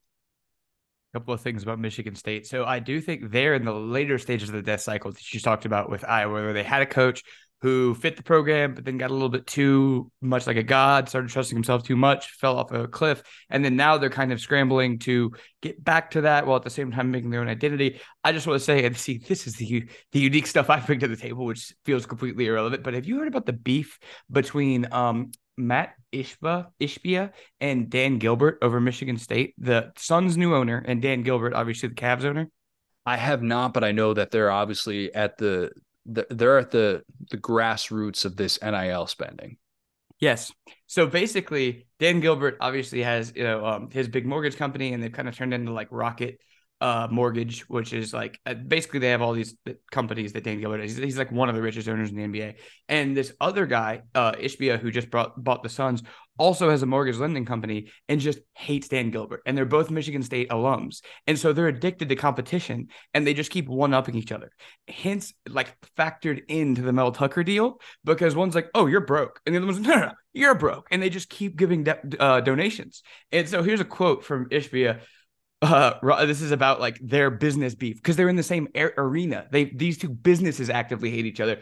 A couple of things about Michigan State. So I do think they're in the later stages of the death cycle that you talked about with Iowa, where they had a coach who fit the program, but then got a little bit too much like a god, started trusting himself too much, fell off a cliff. And then now they're kind of scrambling to get back to that while at the same time making their own identity. I just want to say, and see, this is the, the unique stuff I bring to the table, which feels completely irrelevant. But have you heard about the beef between um, Matt Ishba, Ishbia and Dan Gilbert over Michigan State, the Suns' new owner, and Dan Gilbert, obviously the Cavs owner? I have not, but I know that they're obviously at the they're at the the grassroots of this NIL spending. Yes. So basically, Dan Gilbert obviously has you know um, his big mortgage company, and they've kind of turned into like Rocket uh, Mortgage, which is like uh, basically they have all these companies that Dan Gilbert is. He's, he's, like one of the richest owners in the NBA. And this other guy, uh, Ishbia, who just brought bought the Suns, also has a mortgage lending company and just hates Dan Gilbert. And they're both Michigan State alums. And so they're addicted to competition and they just keep one upping each other. Hence, like factored into the Mel Tucker deal because one's like, oh, you're broke. And the other one's, no, no, no you're broke. And they just keep giving de- uh, donations. And so here's a quote from Ishbia uh this is about like their business beef because they're in the same arena they these two businesses actively hate each other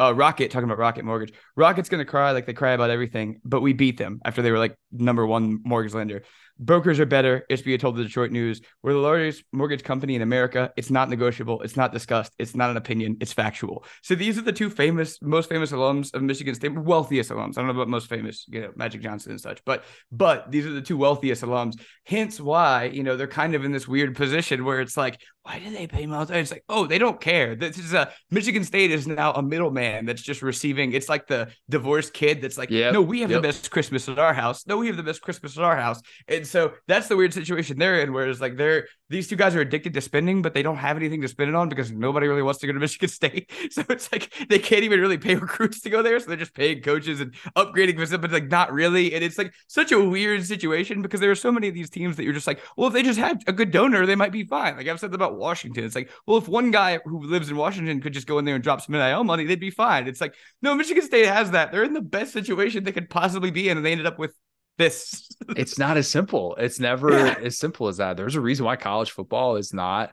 uh rocket talking about rocket mortgage rocket's gonna cry like they cry about everything but we beat them after they were like number one mortgage lender Brokers are better. Ishbia told the Detroit News, We're the largest mortgage company in America. It's not negotiable. It's not discussed. It's not an opinion. It's factual. So these are the two famous, most famous alums of Michigan State, wealthiest alums. I don't know about most famous, you know, Magic Johnson and such, but but these are the two wealthiest alums. Hence why, you know, they're kind of in this weird position where it's like, why do they pay Mel? It's like, oh, they don't care. This is a Michigan State is now a middleman that's just receiving. It's like the divorced kid that's like, yep, no, we have yep. the best Christmas at our house. No, we have the best Christmas at our house. And so that's the weird situation they're in, whereas like they're these two guys are addicted to spending, but they don't have anything to spend it on because nobody really wants to go to Michigan State. So it's like they can't even really pay recruits to go there. So they're just paying coaches and upgrading facilities, but like not really. And it's like such a weird situation because there are so many of these teams that you're just like, well, if they just had a good donor, they might be fine. Like I've said about Washington. It's like, well, if one guy who lives in Washington could just go in there and drop some NIL money, they'd be fine. It's like, no, Michigan State has that. They're in the best situation they could possibly be in, and they ended up with this. it's not as simple. It's never yeah. as simple as that. There's a reason why college football is not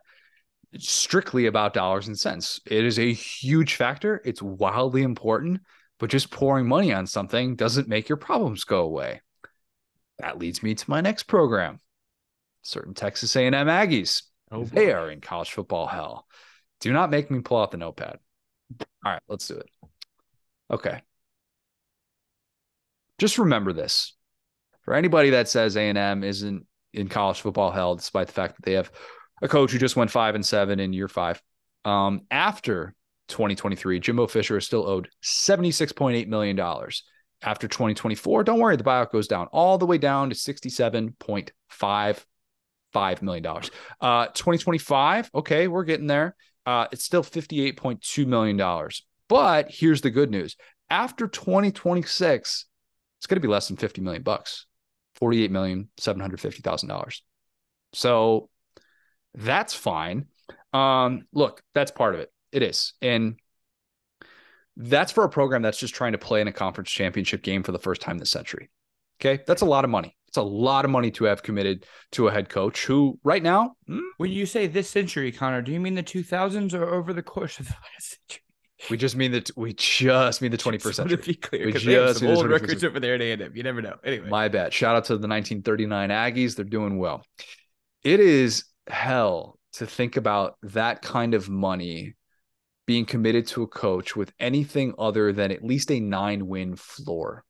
strictly about dollars and cents. It is a huge factor. It's wildly important, but just pouring money on something doesn't make your problems go away. That leads me to my next program. Certain Texas A&M Aggies. Oh, they are in college football hell. Do not make me pull out the notepad. All right, let's do it. Okay. Just remember this for anybody that says A&M isn't in college football hell, despite the fact that they have a coach who just went five and seven in year five. Um, after 2023, Jimbo Fisher is still owed $76.8 million. After 2024, don't worry, the buyout goes down all the way down to $67.55 million. Uh, 2025, okay, we're getting there. Uh, it's still $58.2 million. But here's the good news. After 2026, it's going to be less than 50 million bucks forty-eight million seven hundred fifty thousand dollars. So that's fine. Um, look, that's part of it. It is, and that's for a program that's just trying to play in a conference championship game for the first time this century. Okay, that's a lot of money. It's a lot of money to have committed to a head coach who, right now, hmm? when you say this century, Connor, do you mean the 2000s or over the course of the last century? We just mean that we just mean the 21st century. To be clear, we just have some old records over there at A&M. You never know. Anyway, my bad. Shout out to the 1939 Aggies. They're doing well. It is hell to think about that kind of money being committed to a coach with anything other than at least a nine win floor.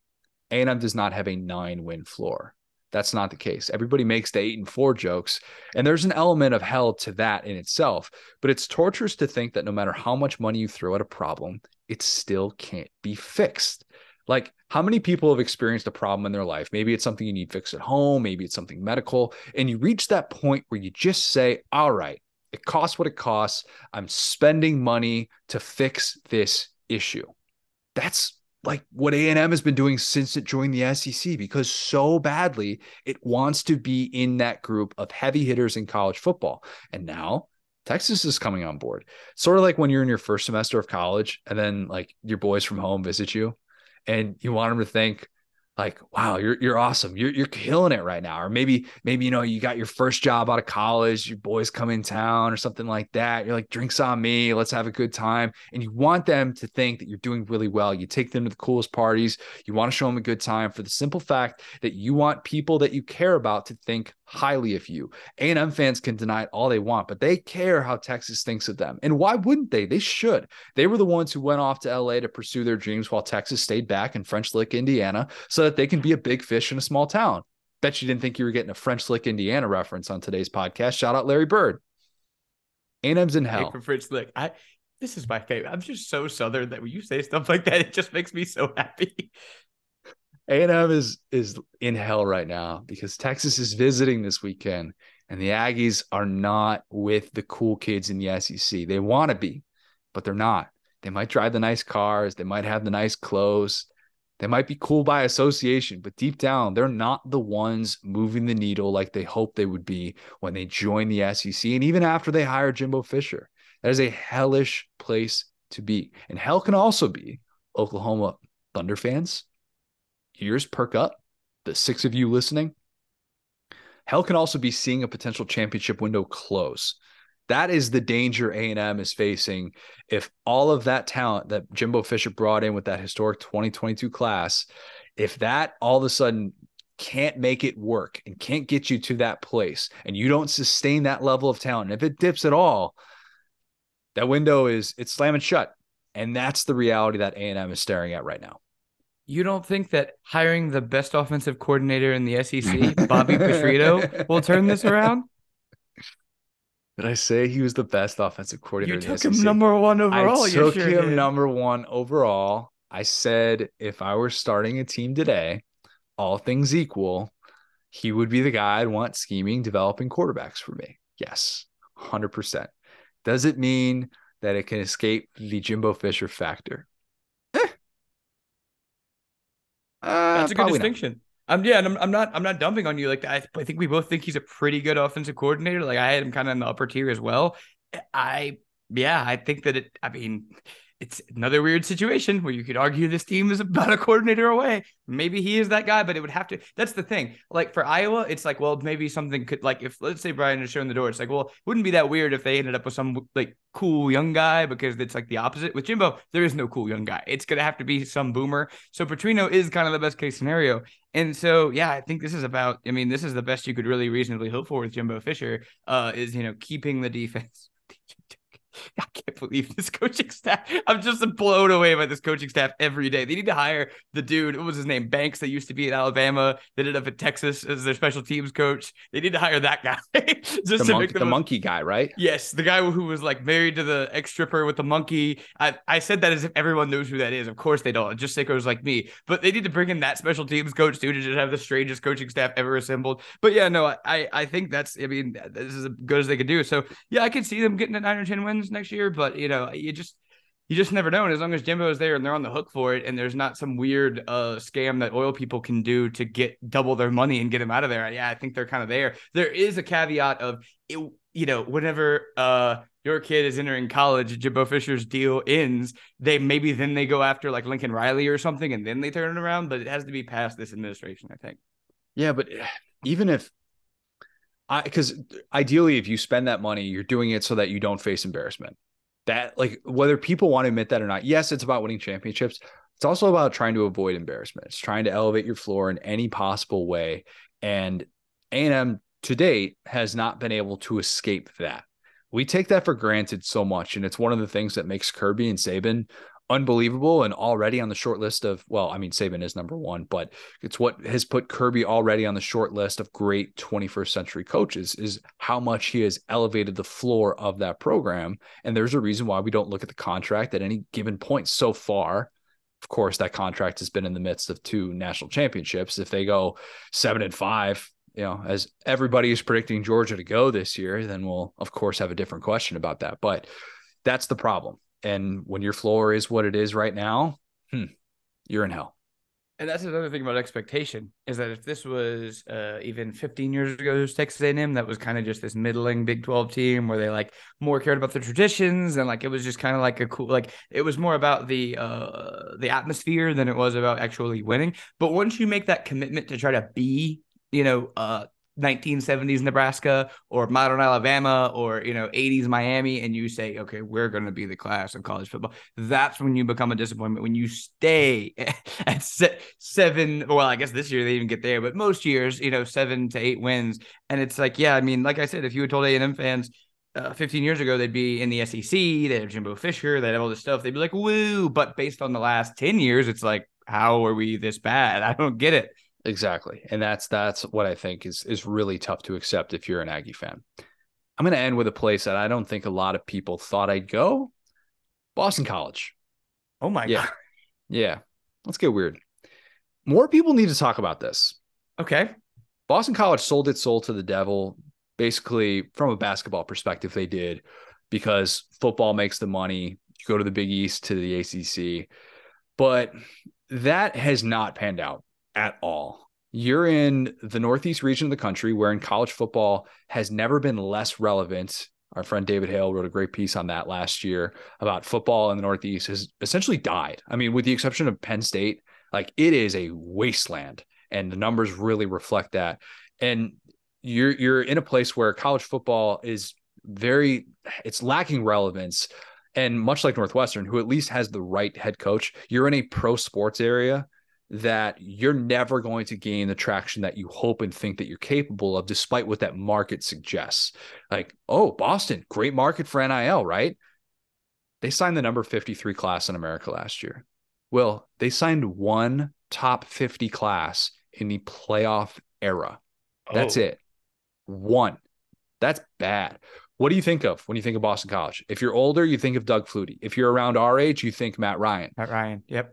A&M does not have a nine win floor. That's not the case. Everybody makes the eight and four jokes, and there's an element of hell to that in itself. But it's torturous to think that no matter how much money you throw at a problem, it still can't be fixed. Like, how many people have experienced a problem in their life? Maybe it's something you need fixed at home, maybe it's something medical, and you reach that point where you just say, All right, it costs what it costs. I'm spending money to fix this issue. That's like what A&M has been doing since it joined the SEC because so badly it wants to be in that group of heavy hitters in college football. And now Texas is coming on board. Sort of like when you're in your first semester of college and then like your boys from home visit you and you want them to think, like wow you're you're awesome. You're you're killing it right now. Or maybe maybe you know you got your first job out of college your boys come in town or something like that. You're like drinks on me. Let's have a good time. And you want them to think that you're doing really well. You take them to the coolest parties. You want to show them a good time for the simple fact that you want people that you care about to think highly of you. A&m fans can deny it all they want but they care how texas thinks of them. And why wouldn't they? They should. They were the ones who went off to la to pursue their dreams while texas stayed back in french lick indiana. So that they can be a big fish in a small town. Bet you didn't think you were getting a French Lick, Indiana reference on today's podcast. Shout out Larry Bird. A&M's in hell. For French Lick. I this is my favorite. I'm just so southern that when you say stuff like that, it just makes me so happy. A&M is is in hell right now because Texas is visiting this weekend and the Aggies are not with the cool kids in the SEC. They want to be, but they're not. They might drive the nice cars, they might have the nice clothes, they might be cool by association, but deep down, they're not the ones moving the needle like they hoped they would be when they joined the SEC and even after they hired Jimbo Fisher. That is a hellish place to be. And hell can also be Oklahoma Thunder fans. Ears perk up. The six of you listening. Hell can also be seeing a potential championship window close that is the danger A&M is facing if all of that talent that Jimbo Fisher brought in with that historic 2022 class, if that all of a sudden can't make it work and can't get you to that place and you don't sustain that level of talent, if it dips at all, that window is it's slamming shut. And that's the reality that A&M is staring at right now. You don't think that hiring the best offensive coordinator in the SEC, Bobby Petrino, will turn this around? Did I say he was the best offensive coordinator? You took him number one overall. I took sure him did. number one overall. I said if I were starting a team today, all things equal, he would be the guy I'd want scheming, developing quarterbacks for me. Yes, 100%. Does it mean that it can escape the Jimbo Fisher factor? Eh. Uh, That's a good distinction. I'm yeah, I'm, I'm not I'm not dumping on you. Like I, I think we both think he's a pretty good offensive coordinator. Like I had him kind of in the upper tier as well. I yeah, I think that it. I mean, it's another weird situation where you could argue this team is about a coordinator away. Maybe he is that guy, but it would have to. That's the thing. Like for Iowa, it's like, well, maybe something could like if let's say Brian is showing the door. It's like, well, it wouldn't be that weird if they ended up with some like cool young guy because it's like the opposite. With Jimbo, there is no cool young guy. It's gonna have to be some boomer. So Petrino is kind of the best case scenario. And so yeah, I think this is about. I mean, this is the best you could really reasonably hope for with Jimbo Fisher. Uh, is you know keeping the defense I can't believe this coaching staff. I'm just blown away by this coaching staff every day. They need to hire the dude. What was his name? Banks that used to be at Alabama. That ended up at Texas as their special teams coach. They need to hire that guy. just the, to monkey, the monkey guy, right? Yes, the guy who was like married to the ex stripper with the monkey. I, I said that as if everyone knows who that is. Of course they don't. Just sickos like me. But they need to bring in that special teams coach too to just have the strangest coaching staff ever assembled. But yeah, no, I I think that's. I mean, this is as good as they could do. So yeah, I could see them getting at nine or ten wins next year. But you know, you just you just never know. And as long as Jimbo is there and they're on the hook for it, and there's not some weird uh, scam that oil people can do to get double their money and get them out of there, yeah, I think they're kind of there. There is a caveat of it, you know, whenever uh, your kid is entering college, Jimbo Fisher's deal ends, they maybe then they go after like Lincoln Riley or something, and then they turn it around. But it has to be past this administration, I think. Yeah, but even if I because ideally, if you spend that money, you're doing it so that you don't face embarrassment. That like whether people want to admit that or not yes it's about winning championships. It's also about trying to avoid embarrassment. It's trying to elevate your floor in any possible way. And a&m to date has not been able to escape that. We take that for granted so much. And it's one of the things that makes Kirby and Saban unbelievable and already on the short list of, well, I mean, Saban is number one, but it's what has put Kirby already on the short list of great 21st century coaches is how much he has elevated the floor of that program. And there's a reason why we don't look at the contract at any given point so far. Of course, that contract has been in the midst of two national championships. If they go seven and five, you know, as everybody is predicting Georgia to go this year, then we'll of course have a different question about that. But that's the problem. And when your floor is what it is right now, hmm, you're in hell. And that's another thing about expectation is that if this was uh, even 15 years ago, Texas A&M, that was kind of just this middling Big 12 team where they like more cared about the traditions and like it was just kind of like a cool like it was more about the uh the atmosphere than it was about actually winning. But once you make that commitment to try to be you know, uh, 1970s Nebraska or modern Alabama or you know 80s Miami and you say okay we're going to be the class of college football. That's when you become a disappointment when you stay at seven well I guess this year they even get there but most years you know 7 to 8 wins. And it's like yeah I mean like I said if you had told A&M fans uh, 15 years ago they'd be in the SEC they have Jimbo Fisher they have all this stuff they'd be like woo but based on the last 10 years it's like how are we this bad? I don't get it Exactly. And that's that's what I think is is really tough to accept if you're an Aggie fan. I'm going to end with a place that I don't think a lot of people thought I'd go. Boston College. Oh my yeah. god. Yeah. Let's get weird. More people need to talk about this. Okay. Boston College sold its soul to the devil basically from a basketball perspective they did because football makes the money. You go to the Big East to the ACC. But that has not panned out at all. You're in the Northeast region of the country where in college football has never been less relevant. Our friend David Hale wrote a great piece on that last year about football in the Northeast has essentially died. I mean, with the exception of Penn State, like it is a wasteland and the numbers really reflect that. And you're you're in a place where college football is very it's lacking relevance and much like Northwestern who at least has the right head coach, you're in a pro sports area that you're never going to gain the traction that you hope and think that you're capable of, despite what that market suggests. Like, oh, Boston, great market for NIL, right? They signed the number 53 class in America last year. Well, they signed one top 50 class in the playoff era. That's oh. it. One. That's bad. What do you think of when you think of Boston College? If you're older, you think of Doug Flutie. If you're around our age, you think Matt Ryan. Matt Ryan. Yep.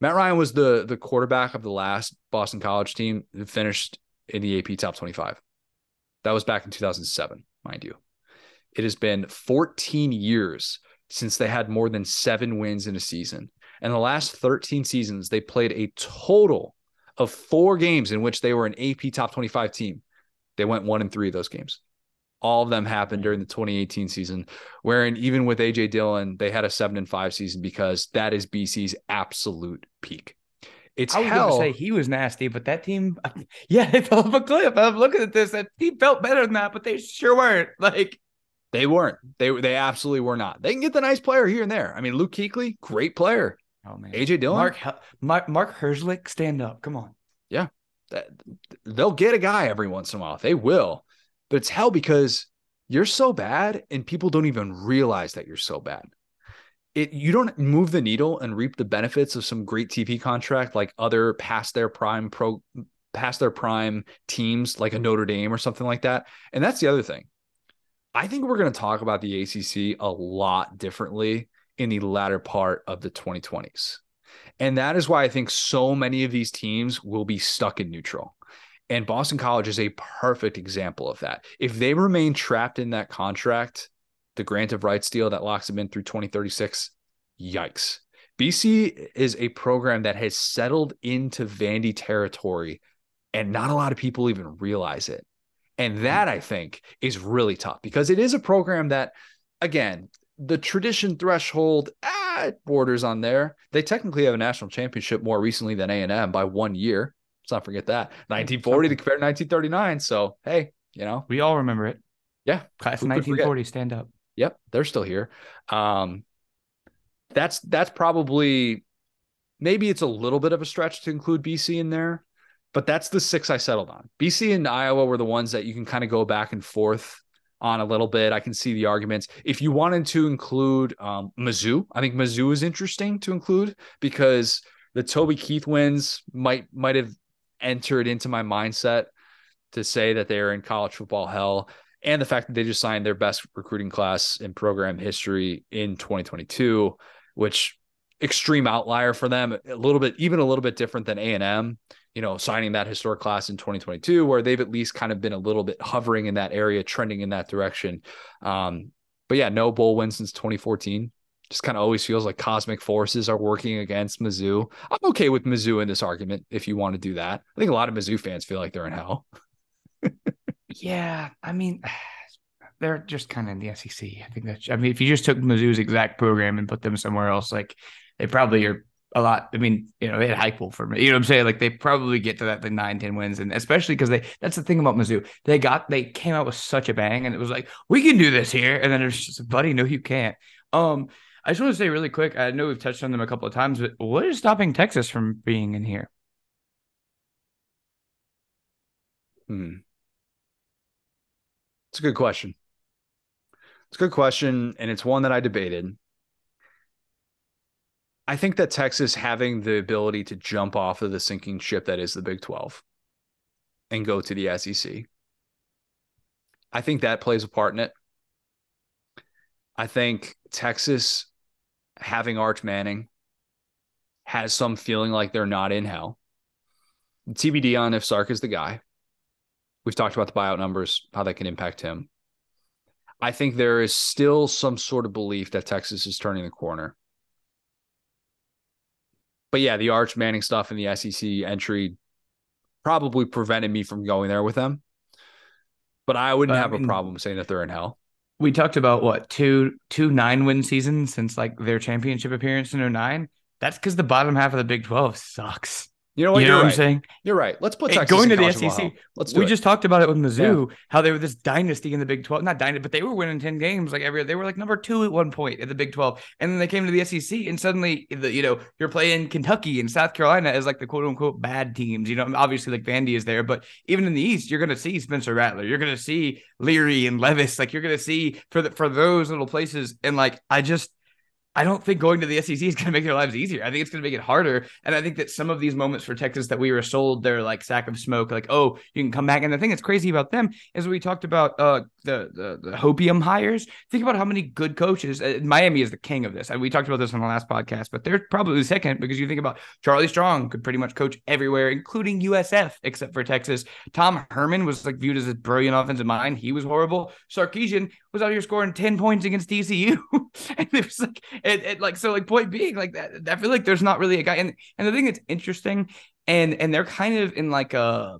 Matt Ryan was the the quarterback of the last Boston College team that finished in the AP top 25. That was back in 2007, mind you. It has been 14 years since they had more than seven wins in a season. And the last 13 seasons, they played a total of four games in which they were an AP top 25 team. They went one and three of those games. All of them happened during the 2018 season, wherein even with AJ Dillon, they had a seven and five season because that is BC's absolute peak. It's I was hell. Gonna say he was nasty, but that team, yeah, they fell off a cliff. I'm looking at this, that team felt better than that, but they sure weren't. Like they weren't. They they absolutely were not. They can get the nice player here and there. I mean, Luke Kuechly, great player. Oh man, AJ Dillon, Mark Mark, Mark Herzlich, stand up. Come on. Yeah, they'll get a guy every once in a while. They will. But it's hell because you're so bad and people don't even realize that you're so bad. It you don't move the needle and reap the benefits of some great TV contract like other past their prime pro past their prime teams like a Notre Dame or something like that. And that's the other thing. I think we're going to talk about the ACC a lot differently in the latter part of the 2020s. And that is why I think so many of these teams will be stuck in neutral. And Boston College is a perfect example of that. If they remain trapped in that contract, the grant of rights deal that locks them in through 2036, yikes. BC is a program that has settled into Vandy territory, and not a lot of people even realize it. And that I think is really tough because it is a program that, again, the tradition threshold ah, borders on there. They technically have a national championship more recently than A and M by one year. Let's not forget that 1940 to compare to 1939. So hey, you know we all remember it. Yeah, class 1940, stand up. Yep, they're still here. Um, that's that's probably maybe it's a little bit of a stretch to include BC in there, but that's the six I settled on. BC and Iowa were the ones that you can kind of go back and forth on a little bit. I can see the arguments. If you wanted to include um, Mizzou, I think Mizzou is interesting to include because the Toby Keith wins might might have entered into my mindset to say that they're in college football hell. And the fact that they just signed their best recruiting class in program history in 2022, which extreme outlier for them, a little bit, even a little bit different than A&M you know, signing that historic class in 2022, where they've at least kind of been a little bit hovering in that area, trending in that direction. Um, but yeah, no bowl win since 2014. Just kind of always feels like cosmic forces are working against Mizzou. I'm okay with Mizzou in this argument if you want to do that. I think a lot of Mizzou fans feel like they're in hell. yeah, I mean, they're just kind of in the SEC. I think that. I mean, if you just took Mizzou's exact program and put them somewhere else, like they probably are a lot. I mean, you know, they had Heupel for me. You know what I'm saying? Like they probably get to that the nine, 10 wins. And especially because they that's the thing about Mizzou. They got they came out with such a bang and it was like, we can do this here. And then it's just buddy, no, you can't. Um, I just want to say really quick, I know we've touched on them a couple of times, but what is stopping Texas from being in here? Hmm. It's a good question. It's a good question, and it's one that I debated. I think that Texas having the ability to jump off of the sinking ship that is the Big 12 and go to the SEC, I think that plays a part in it. I think Texas having Arch Manning has some feeling like they're not in hell. TBD on if Sark is the guy. We've talked about the buyout numbers, how that can impact him. I think there is still some sort of belief that Texas is turning the corner but yeah, the Arch Manning stuff and the SEC entry probably prevented me from going there with them. But I wouldn't have mean, a problem saying that they're in hell. We talked about what two two nine win seasons since like their championship appearance in 09. That's because the bottom half of the Big 12 sucks. You know what? You know what right. I'm saying? You're right. Let's put Texas going to the SEC. Let's. we it. just talked about it with Mizzou, yeah. how they were this dynasty in the Big Twelve. Not dynasty, but they were winning ten games like every. They were like number two at one point in the Big Twelve, and then they came to the SEC, and suddenly, the, you know, you're playing Kentucky and South Carolina as like the quote unquote bad teams. You know, obviously like Vandy is there, but even in the East, you're going to see Spencer Rattler, you're going to see Leary and Levis, like you're going to see for the, for those little places, and like I just I don't think going to the SEC is going to make their lives easier. I think it's going to make it harder. And I think that some of these moments for Texas that we were sold their like sack of smoke, like, oh, you can come back. And the thing that's crazy about them is we talked about uh, the, the, the Hopium hires. Think about how many good coaches. Uh, Miami is the king of this. And we talked about this on the last podcast, but they're probably the second because you think about Charlie Strong could pretty much coach everywhere, including USF, except for Texas. Tom Herman was like viewed as a brilliant offensive mind. He was horrible. Sarkisian was out here scoring 10 points against TCU. and it was like, it, it, like so like point being like that i feel like there's not really a guy and and the thing that's interesting and and they're kind of in like a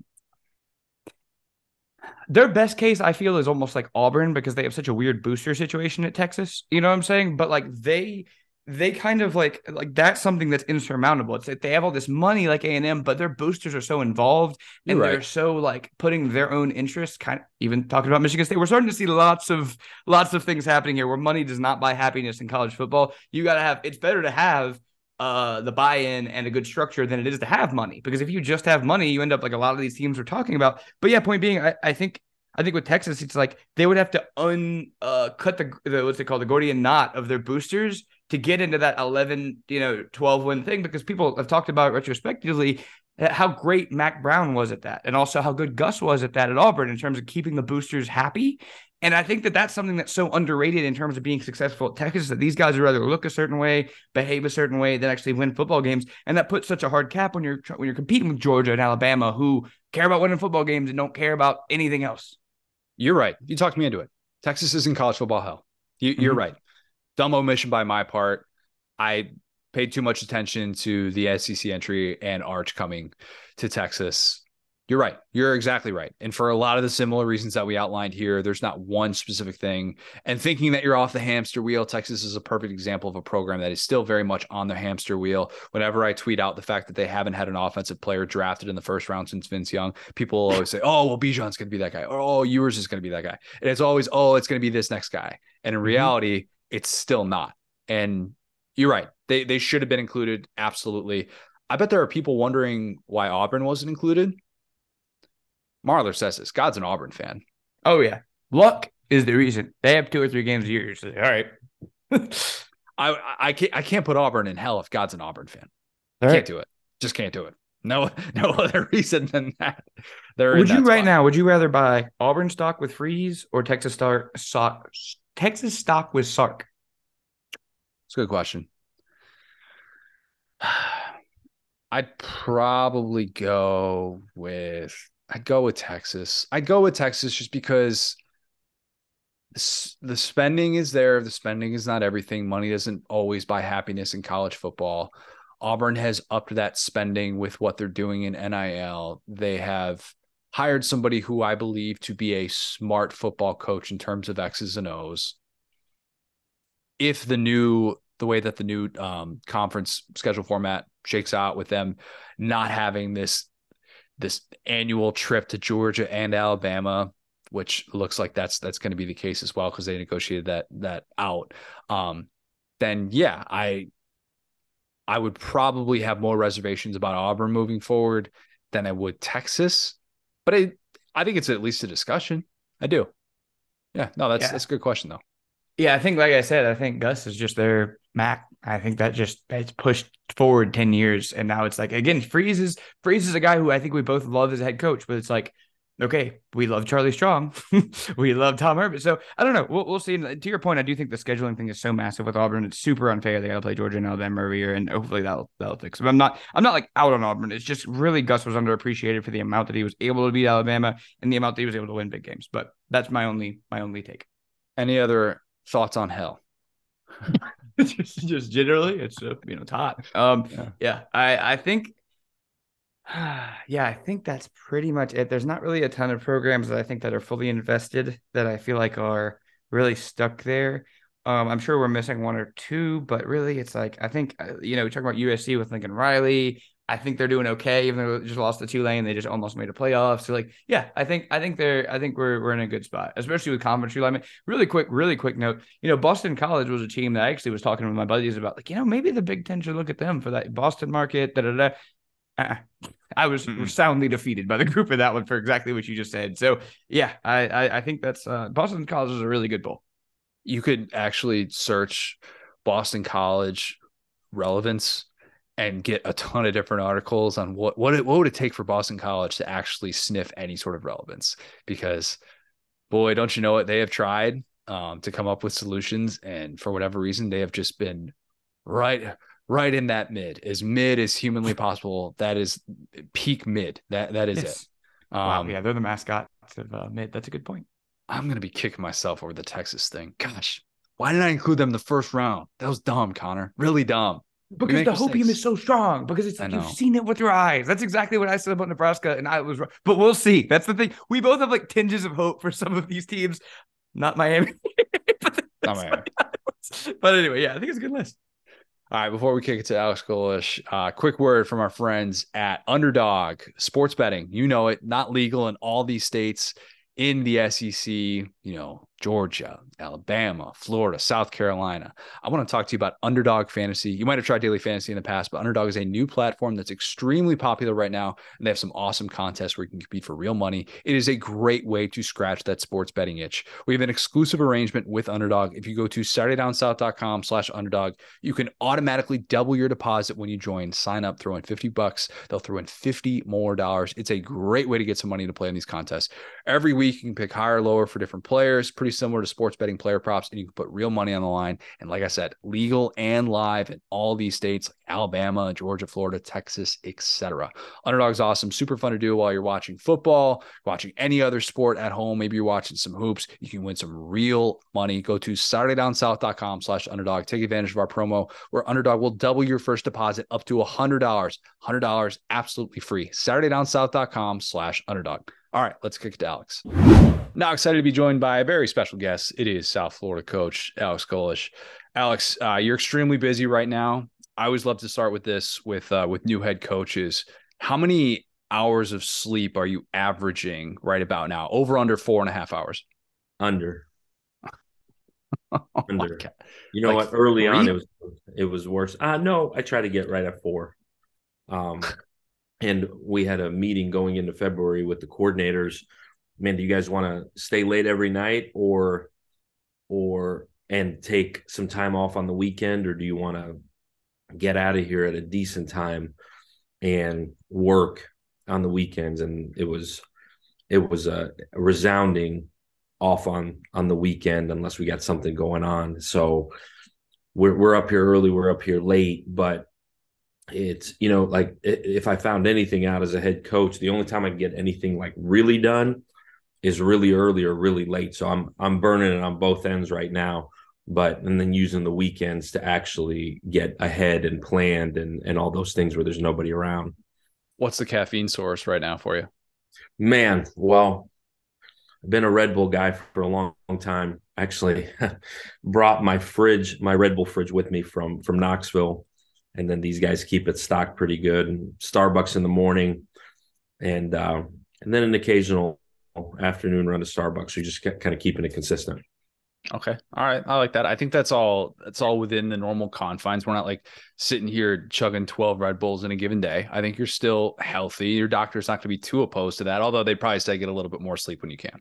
their best case i feel is almost like auburn because they have such a weird booster situation at texas you know what i'm saying? But like they they kind of like like that's something that's insurmountable. It's like they have all this money like A and M, but their boosters are so involved and right. they're so like putting their own interests. Kind of even talking about Michigan State, we're starting to see lots of lots of things happening here where money does not buy happiness in college football. You got to have. It's better to have uh the buy-in and a good structure than it is to have money because if you just have money, you end up like a lot of these teams we're talking about. But yeah, point being, I, I think I think with Texas, it's like they would have to un uh, cut the, the what's it called the Gordian knot of their boosters to get into that 11, you know, 12 win thing because people have talked about retrospectively how great Mack Brown was at that and also how good Gus was at that at Auburn in terms of keeping the boosters happy. And I think that that's something that's so underrated in terms of being successful at Texas that these guys would rather look a certain way, behave a certain way than actually win football games. And that puts such a hard cap when you're when you're competing with Georgia and Alabama who care about winning football games and don't care about anything else. You're right. You talked me into it. Texas is in college football hell. You, are mm-hmm. right dumb omission by my part. I paid too much attention to the SEC entry and Arch coming to Texas. You're right. You're exactly right. And for a lot of the similar reasons that we outlined here, there's not one specific thing. And thinking that you're off the hamster wheel, Texas is a perfect example of a program that is still very much on the hamster wheel. Whenever I tweet out the fact that they haven't had an offensive player drafted in the first round since Vince Young, people always say, oh, well, Bijan's going to be that guy. Or, oh, yours is going to be that guy. And it's always, oh, it's going to be this next guy. And in mm-hmm. reality, it's still not. And you're right. They they should have been included. Absolutely. I bet there are people wondering why Auburn wasn't included. Marlar says this. God's an Auburn fan. Oh yeah. Luck is the reason. They have two or three games a year. You're all right. I I can't I can't put Auburn in hell if God's an Auburn fan. All can't do it. Just can't do it. No, no other reason than that. Would you right now? Would you rather buy Auburn stock with Freeze or Texas stock, stock Texas stock with Sark? It's a good question. I'd probably go with I'd go with Texas. I'd go with Texas just because the spending is there. The spending is not everything. Money doesn't always buy happiness in college football. Auburn has upped that spending with what they're doing in NIL. They have hired somebody who I believe to be a smart football coach in terms of X's and O's. If the new the way that the new um, conference schedule format shakes out with them not having this this annual trip to Georgia and Alabama, which looks like that's that's going to be the case as well because they negotiated that that out. Um, then yeah, I I would probably have more reservations about Auburn moving forward than I would Texas, but I I think it's at least a discussion. I do. Yeah, no, that's yeah. that's a good question though. Yeah, I think like I said, I think Gus is just their Mack. I think that just it's pushed forward 10 years. And now it's like again, Freeze is Freeze is a guy who I think we both love as a head coach, but it's like okay, we love Charlie Strong. we love Tom Herman. So I don't know. We'll, we'll see. To your point, I do think the scheduling thing is so massive with Auburn. It's super unfair. They got to play Georgia and Alabama every year, and hopefully that'll that'll fix. But I'm not I'm not like out on Auburn. It's just really Gus was underappreciated for the amount that he was able to beat Alabama and the amount that he was able to win big games. But that's my only my only take. Any other thoughts on hell? just, just generally, it's uh, you know it's hot. Um, yeah. yeah, I I think yeah, I think that's pretty much it. There's not really a ton of programs that I think that are fully invested that I feel like are really stuck there. Um, I'm sure we're missing one or two, but really, it's like I think uh, you know we talk about USC with Lincoln Riley. I think they're doing okay, even though they just lost to Tulane. They just almost made a playoff. So like, yeah, I think I think they're I think we're we're in a good spot, especially with conference alignment. Really quick, really quick note. You know, Boston College was a team that I actually was talking with my buddies about. Like, you know, maybe the Big Ten should look at them for that Boston market. Da da da. Uh, I was mm soundly defeated by the group in that one for exactly what you just said. So yeah, I I, I think that's uh, Boston College is a really good bowl. You could actually search Boston College relevance and get a ton of different articles on what what it, what would it take for Boston College to actually sniff any sort of relevance because boy don't you know it they have tried um, to come up with solutions and for whatever reason they have just been right right in that mid, as mid as humanly possible. That is peak mid. That that is yes. it. Um, wow, yeah, they're the mascot of uh, mid. That's a good point. I'm gonna be kicking myself over the Texas thing. Gosh, why didn't I include them in the first round? That was dumb, Connor. Really dumb. Because the hopium is so strong. Because it's like you've seen it with your eyes. That's exactly what I said about Nebraska, and I was wrong. But we'll see. That's the thing. We both have like tinges of hope for some of these teams. Not Miami. but, Not Miami. but anyway, yeah, I think it's a good list. All right, before we kick it to Alex Golesh, uh, quick word from our friends at Underdog Sports Betting. You know it, not legal in all these states in the SEC, you know, Georgia, Alabama, Florida, South Carolina. I want to talk to you about Underdog Fantasy. You might have tried Daily Fantasy in the past, but Underdog is a new platform that's extremely popular right now. And they have some awesome contests where you can compete for real money. It is a great way to scratch that sports betting itch. We have an exclusive arrangement with Underdog. If you go to SaturdayDownSouth.com slash underdog, you can automatically double your deposit when you join. Sign up, throw in 50 bucks. They'll throw in 50 more dollars. It's a great way to get some money to play in these contests. Every week, you can pick higher or lower for different players. Pretty similar to sports betting player props, and you can put real money on the line. And like I said, legal and live in all these states like Alabama, Georgia, Florida, Texas, etc. Underdog's awesome, super fun to do while you're watching football, watching any other sport at home. Maybe you're watching some hoops. You can win some real money. Go to SaturdayDownSouth.com slash underdog. Take advantage of our promo where Underdog will double your first deposit up to $100. $100 absolutely free. SaturdayDownSouth.com slash underdog. All right, let's kick it to Alex. Now excited to be joined by a very special guest. It is South Florida coach Alex Golesh. Alex, uh, you're extremely busy right now. I always love to start with this with uh, with new head coaches. How many hours of sleep are you averaging right about now? Over under four and a half hours. Under. oh under. You know like what? Early three? on, it was it was worse. Uh no, I try to get right at four. Um, and we had a meeting going into February with the coordinators man, do you guys want to stay late every night or or and take some time off on the weekend, or do you want to get out of here at a decent time and work on the weekends? And it was it was a resounding off on on the weekend unless we got something going on. So we're we're up here early, we're up here late, but it's you know like if I found anything out as a head coach, the only time I get anything like really done is really early or really late. So I'm I'm burning it on both ends right now, but and then using the weekends to actually get ahead and planned and and all those things where there's nobody around. What's the caffeine source right now for you? Man, well, I've been a Red Bull guy for a long, long time. Actually, brought my fridge, my Red Bull fridge, with me from from Knoxville, and then these guys keep it stocked pretty good. And Starbucks in the morning, and uh, and then an occasional afternoon run to Starbucks. So you just kind of keeping it consistent. Okay. All right. I like that. I think that's all that's all within the normal confines. We're not like sitting here chugging 12 Red Bulls in a given day. I think you're still healthy. Your doctor's not going to be too opposed to that, although they probably say get a little bit more sleep when you can.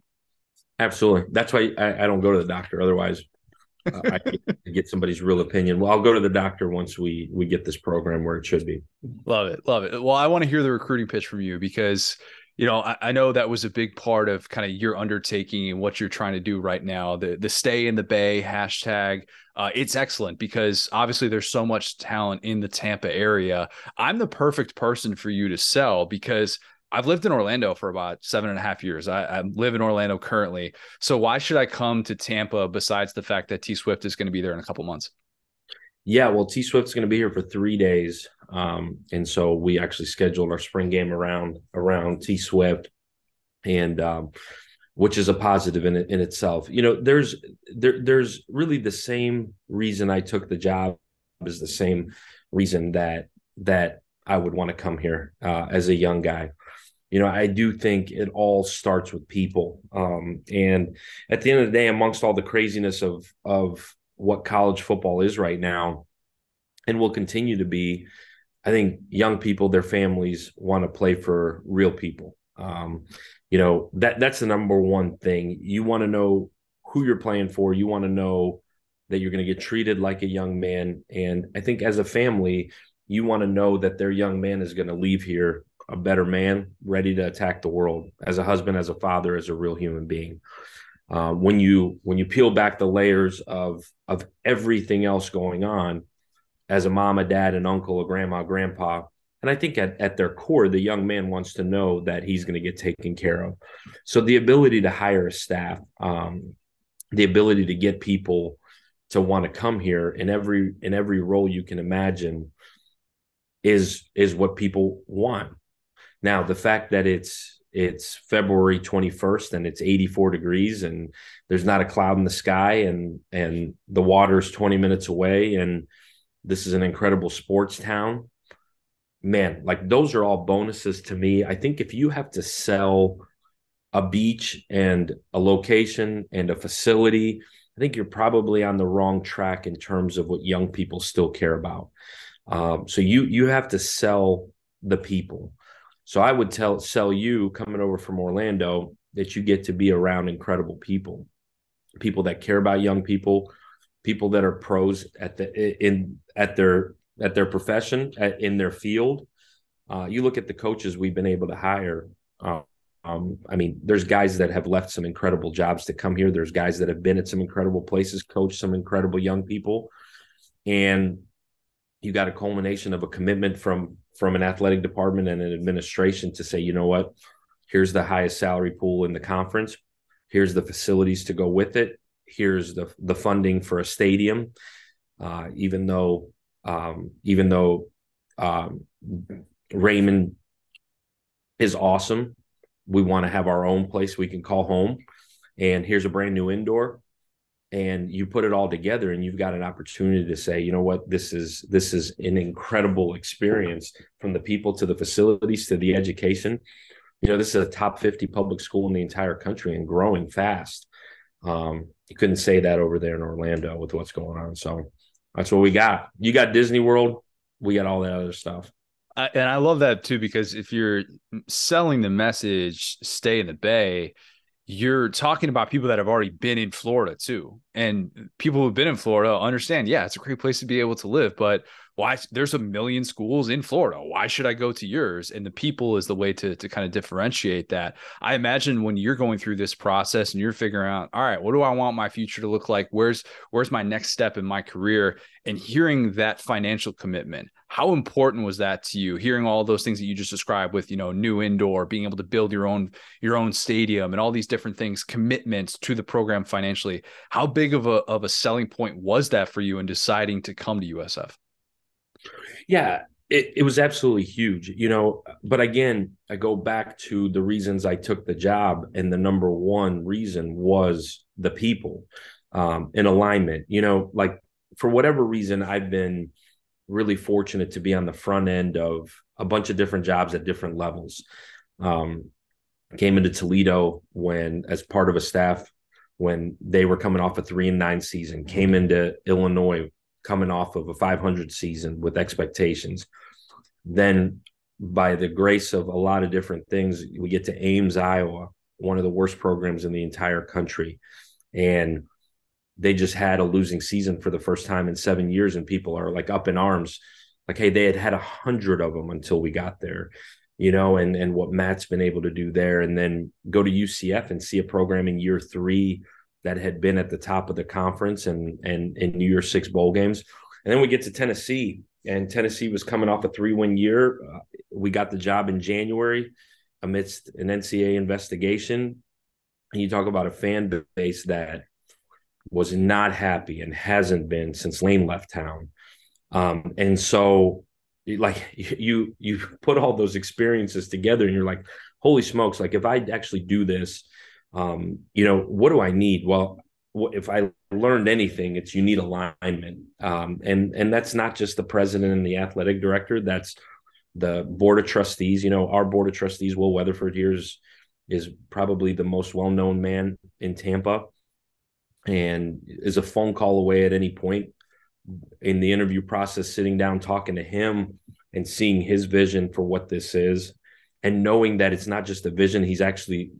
Absolutely. That's why I, I don't go to the doctor. Otherwise, uh, I get somebody's real opinion. Well, I'll go to the doctor once we we get this program where it should be. Love it. Love it. Well, I want to hear the recruiting pitch from you because you know, I, I, know that was a big part of kind of your undertaking and what you're trying to do right now. The the stay in the Bay hashtag, uh, it's excellent because obviously there's so much talent in the Tampa area. I'm the perfect person for you to sell because I've lived in Orlando for about seven and a half years. I, I live in Orlando currently. So why should I come to Tampa besides the fact that T Swift is going to be there in a couple months? Yeah, well, T Swift's going to be here for three days, um, and so we actually scheduled our spring game around around T Swift, and um, which is a positive in in itself. You know, there's there there's really the same reason I took the job is the same reason that that I would want to come here uh, as a young guy. You know, I do think it all starts with people, um, and at the end of the day, amongst all the craziness of of what college football is right now and will continue to be i think young people their families want to play for real people. Um, you know that that's the number one thing. You want to know who you're playing for. You want to know that you're going to get treated like a young man. And i think as a family you want to know that their young man is going to leave here a better man ready to attack the world as a husband as a father as a real human being uh, when you when you peel back the layers of of everything else going on as a mom, a dad, an uncle, a grandma, grandpa, and I think at, at their core, the young man wants to know that he's going to get taken care of. So the ability to hire a staff, um, the ability to get people to want to come here in every in every role you can imagine is is what people want. Now, the fact that it's it's February 21st and it's 84 degrees and there's not a cloud in the sky and and the water's 20 minutes away and this is an incredible sports town. Man, like those are all bonuses to me. I think if you have to sell a beach and a location and a facility, I think you're probably on the wrong track in terms of what young people still care about. Um, so you you have to sell the people so I would tell sell you coming over from Orlando that you get to be around incredible people, people that care about young people, people that are pros at the in at their at their profession at, in their field. Uh, you look at the coaches we've been able to hire. Uh, um, I mean, there's guys that have left some incredible jobs to come here. There's guys that have been at some incredible places, coached some incredible young people, and you got a culmination of a commitment from from an athletic department and an administration to say, you know what, here's the highest salary pool in the conference. Here's the facilities to go with it. Here's the the funding for a stadium. Uh, even though um, even though um, Raymond is awesome, we want to have our own place we can call home. And here's a brand new indoor and you put it all together and you've got an opportunity to say you know what? This is this is an incredible experience from the people to the facilities to the education. You know this is a top 50 public school in the entire country and growing fast. Um, you couldn't say that over there in orlando with what's going on so that's what we got. You got disney world we got all that other stuff. And i love that too because if you're selling the message stay in the bay you're talking about people that have already been in Florida too. And people who've been in Florida understand, yeah, it's a great place to be able to live, but why there's a million schools in Florida. Why should I go to yours? And the people is the way to to kind of differentiate that. I imagine when you're going through this process and you're figuring out, all right, what do I want my future to look like? Where's where's my next step in my career? And hearing that financial commitment, how important was that to you? Hearing all those things that you just described with, you know, new indoor, being able to build your own your own stadium and all these different things, commitments to the program financially. How big of a of a selling point was that for you in deciding to come to USF? Yeah, it, it was absolutely huge, you know. But again, I go back to the reasons I took the job, and the number one reason was the people um, in alignment. You know, like for whatever reason, I've been really fortunate to be on the front end of a bunch of different jobs at different levels. Um, came into Toledo when, as part of a staff, when they were coming off a three and nine season, came into Illinois coming off of a 500 season with expectations. Then, by the grace of a lot of different things, we get to Ames, Iowa, one of the worst programs in the entire country. And they just had a losing season for the first time in seven years, and people are like up in arms. Like, hey, they had had a hundred of them until we got there, you know, and and what Matt's been able to do there, and then go to UCF and see a program in year three that had been at the top of the conference and and in New Year Six bowl games, and then we get to Tennessee, and Tennessee was coming off a three win year. Uh, we got the job in January amidst an NCAA investigation. And you talk about a fan base that was not happy and hasn't been since Lane left town. Um, and so, like you you put all those experiences together, and you're like, holy smokes! Like if I actually do this um, you know, what do I need? Well, if I learned anything, it's you need alignment, um, and and that's not just the president and the athletic director. That's the board of trustees. You know, our board of trustees, Will Weatherford here is is probably the most well known man in Tampa, and is a phone call away at any point in the interview process. Sitting down, talking to him, and seeing his vision for what this is, and knowing that it's not just a vision; he's actually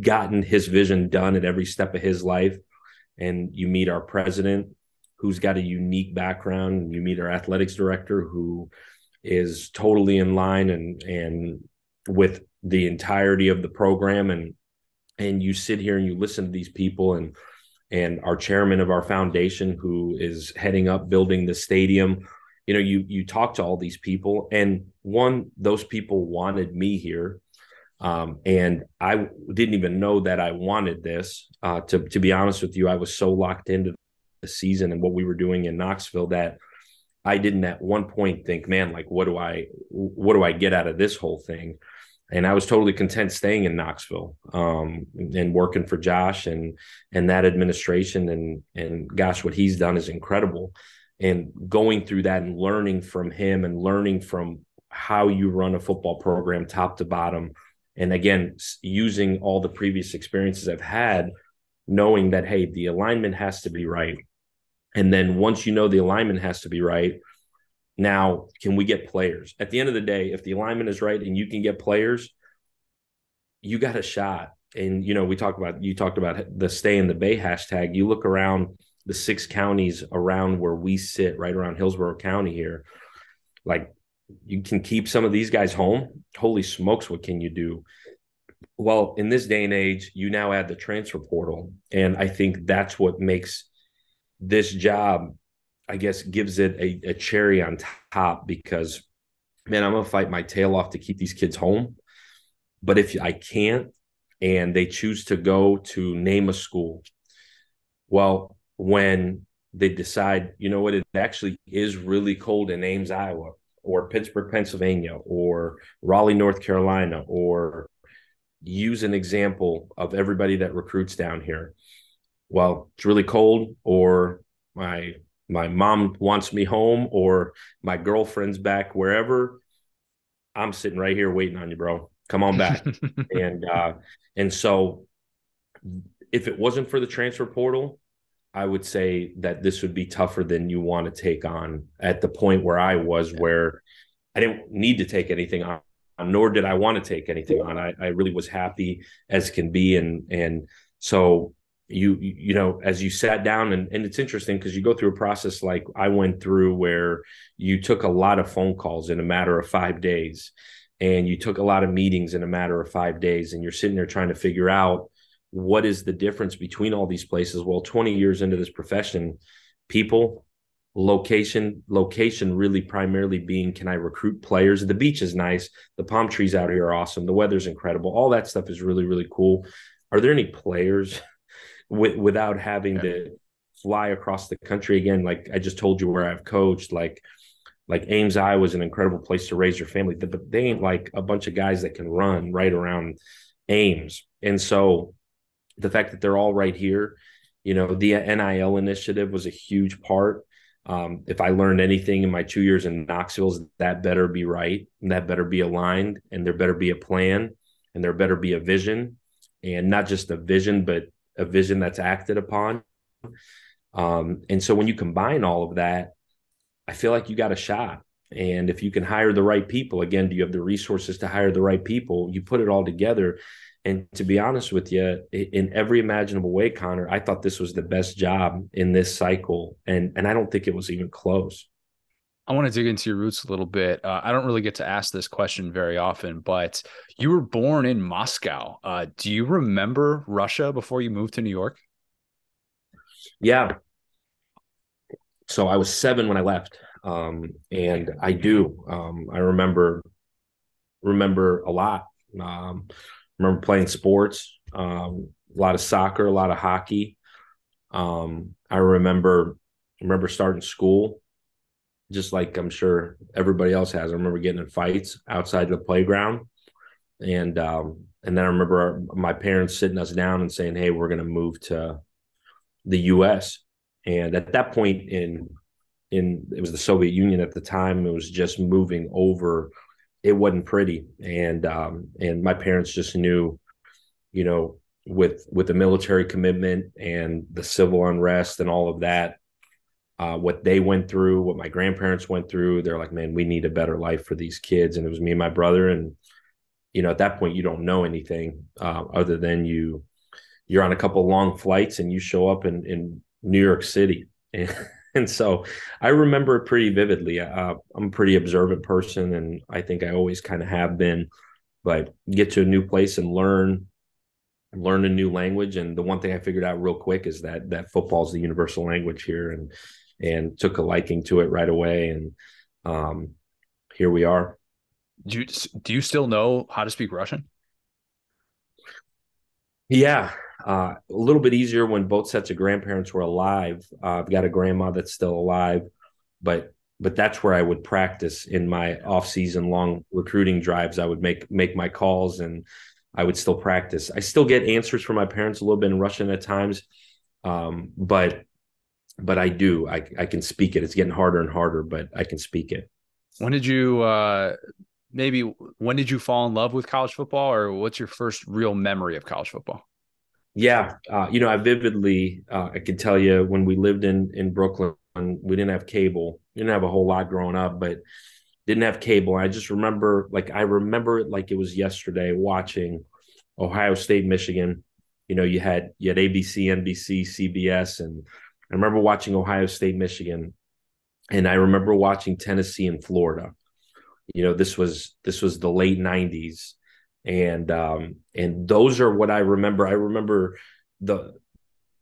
gotten his vision done at every step of his life. And you meet our president, who's got a unique background. You meet our athletics director, who is totally in line and and with the entirety of the program. And and you sit here and you listen to these people and and our chairman of our foundation, who is heading up building the stadium. You know, you you talk to all these people, and one, those people wanted me here um, and I didn't even know that I wanted this. Uh, to to be honest with you, I was so locked into the season and what we were doing in Knoxville that I didn't at one point think, man, like what do I what do I get out of this whole thing? And I was totally content staying in Knoxville um, and working for Josh and and that administration and and gosh, what he's done is incredible. And going through that and learning from him and learning from how you run a football program top to bottom and again using all the previous experiences i've had knowing that hey the alignment has to be right. And then once you know the alignment has to be right now can we get players? At the end of the day if the alignment is right and you can get players you got a shot. And you know we talk about you talked about the stay in the bay hashtag. You look around the six counties around where we sit right around hillsborough county here like you can keep some of these guys home. Holy smokes, what can you do? Well, in this day and age, you now add the transfer portal. And I think that's what makes this job, I guess, gives it a, a cherry on top because, man, I'm going to fight my tail off to keep these kids home. But if I can't, and they choose to go to name a school, well, when they decide, you know what, it actually is really cold in Ames, Iowa or Pittsburgh, Pennsylvania, or Raleigh, North Carolina, or use an example of everybody that recruits down here. Well, it's really cold, or my my mom wants me home, or my girlfriend's back wherever. I'm sitting right here waiting on you, bro. Come on back. and uh, and so if it wasn't for the transfer portal, I would say that this would be tougher than you want to take on at the point where I was, where I didn't need to take anything on nor did I want to take anything on. I, I really was happy as can be. And, and so you, you know, as you sat down and, and it's interesting because you go through a process like I went through where you took a lot of phone calls in a matter of five days and you took a lot of meetings in a matter of five days and you're sitting there trying to figure out what is the difference between all these places? Well 20 years into this profession people location location really primarily being can i recruit players? The beach is nice. The palm trees out here are awesome. The weather's incredible. All that stuff is really really cool. Are there any players with, without having yeah. to fly across the country again? Like i just told you where i've coached like like ames iowa is an incredible place to raise your family but they ain't like a bunch of guys that can run right around ames. And so the fact that they're all right here you know the nil initiative was a huge part um, if I learned anything in my two years in Knoxville, that better be right, and that better be aligned, and there better be a plan, and there better be a vision, and not just a vision, but a vision that's acted upon. Um, and so when you combine all of that, I feel like you got a shot. And if you can hire the right people, again, do you have the resources to hire the right people? You put it all together, and to be honest with you, in every imaginable way, Connor, I thought this was the best job in this cycle, and and I don't think it was even close. I want to dig into your roots a little bit. Uh, I don't really get to ask this question very often, but you were born in Moscow. Uh, do you remember Russia before you moved to New York? Yeah. So I was seven when I left, um, and I do. Um, I remember remember a lot. Um, remember playing sports, um, a lot of soccer, a lot of hockey. Um, I remember remember starting school, just like I'm sure everybody else has. I remember getting in fights outside the playground, and um, and then I remember our, my parents sitting us down and saying, "Hey, we're going to move to the U.S." And at that point in in it was the Soviet Union at the time, it was just moving over it wasn't pretty. And um and my parents just knew you know with with the military commitment and the civil unrest and all of that uh, what they went through what my grandparents went through they're like man we need a better life for these kids. And it was me and my brother. And you know at that point you don't know anything uh, other than you you're on a couple long flights and you show up in in new york city. and and so I remember it pretty vividly. Uh, I'm a pretty observant person, and I think I always kind of have been. But get to a new place and learn, learn a new language. And the one thing I figured out real quick is that that football is the universal language here, and and took a liking to it right away. And um, here we are. Do you, do you still know how to speak Russian? Yeah, uh, a little bit easier when both sets of grandparents were alive. Uh, I've got a grandma that's still alive, but but that's where I would practice in my off season long recruiting drives. I would make make my calls and I would still practice. I still get answers from my parents a little bit in Russian at times, um, but but I do. I I can speak it. It's getting harder and harder, but I can speak it. When did you uh, maybe when did you fall in love with college football, or what's your first real memory of college football? Yeah, uh, you know, I vividly uh, I can tell you when we lived in in Brooklyn, we didn't have cable. We didn't have a whole lot growing up, but didn't have cable. I just remember, like, I remember it like it was yesterday, watching Ohio State, Michigan. You know, you had you had ABC, NBC, CBS, and I remember watching Ohio State, Michigan, and I remember watching Tennessee and Florida. You know, this was this was the late '90s and um and those are what I remember. I remember the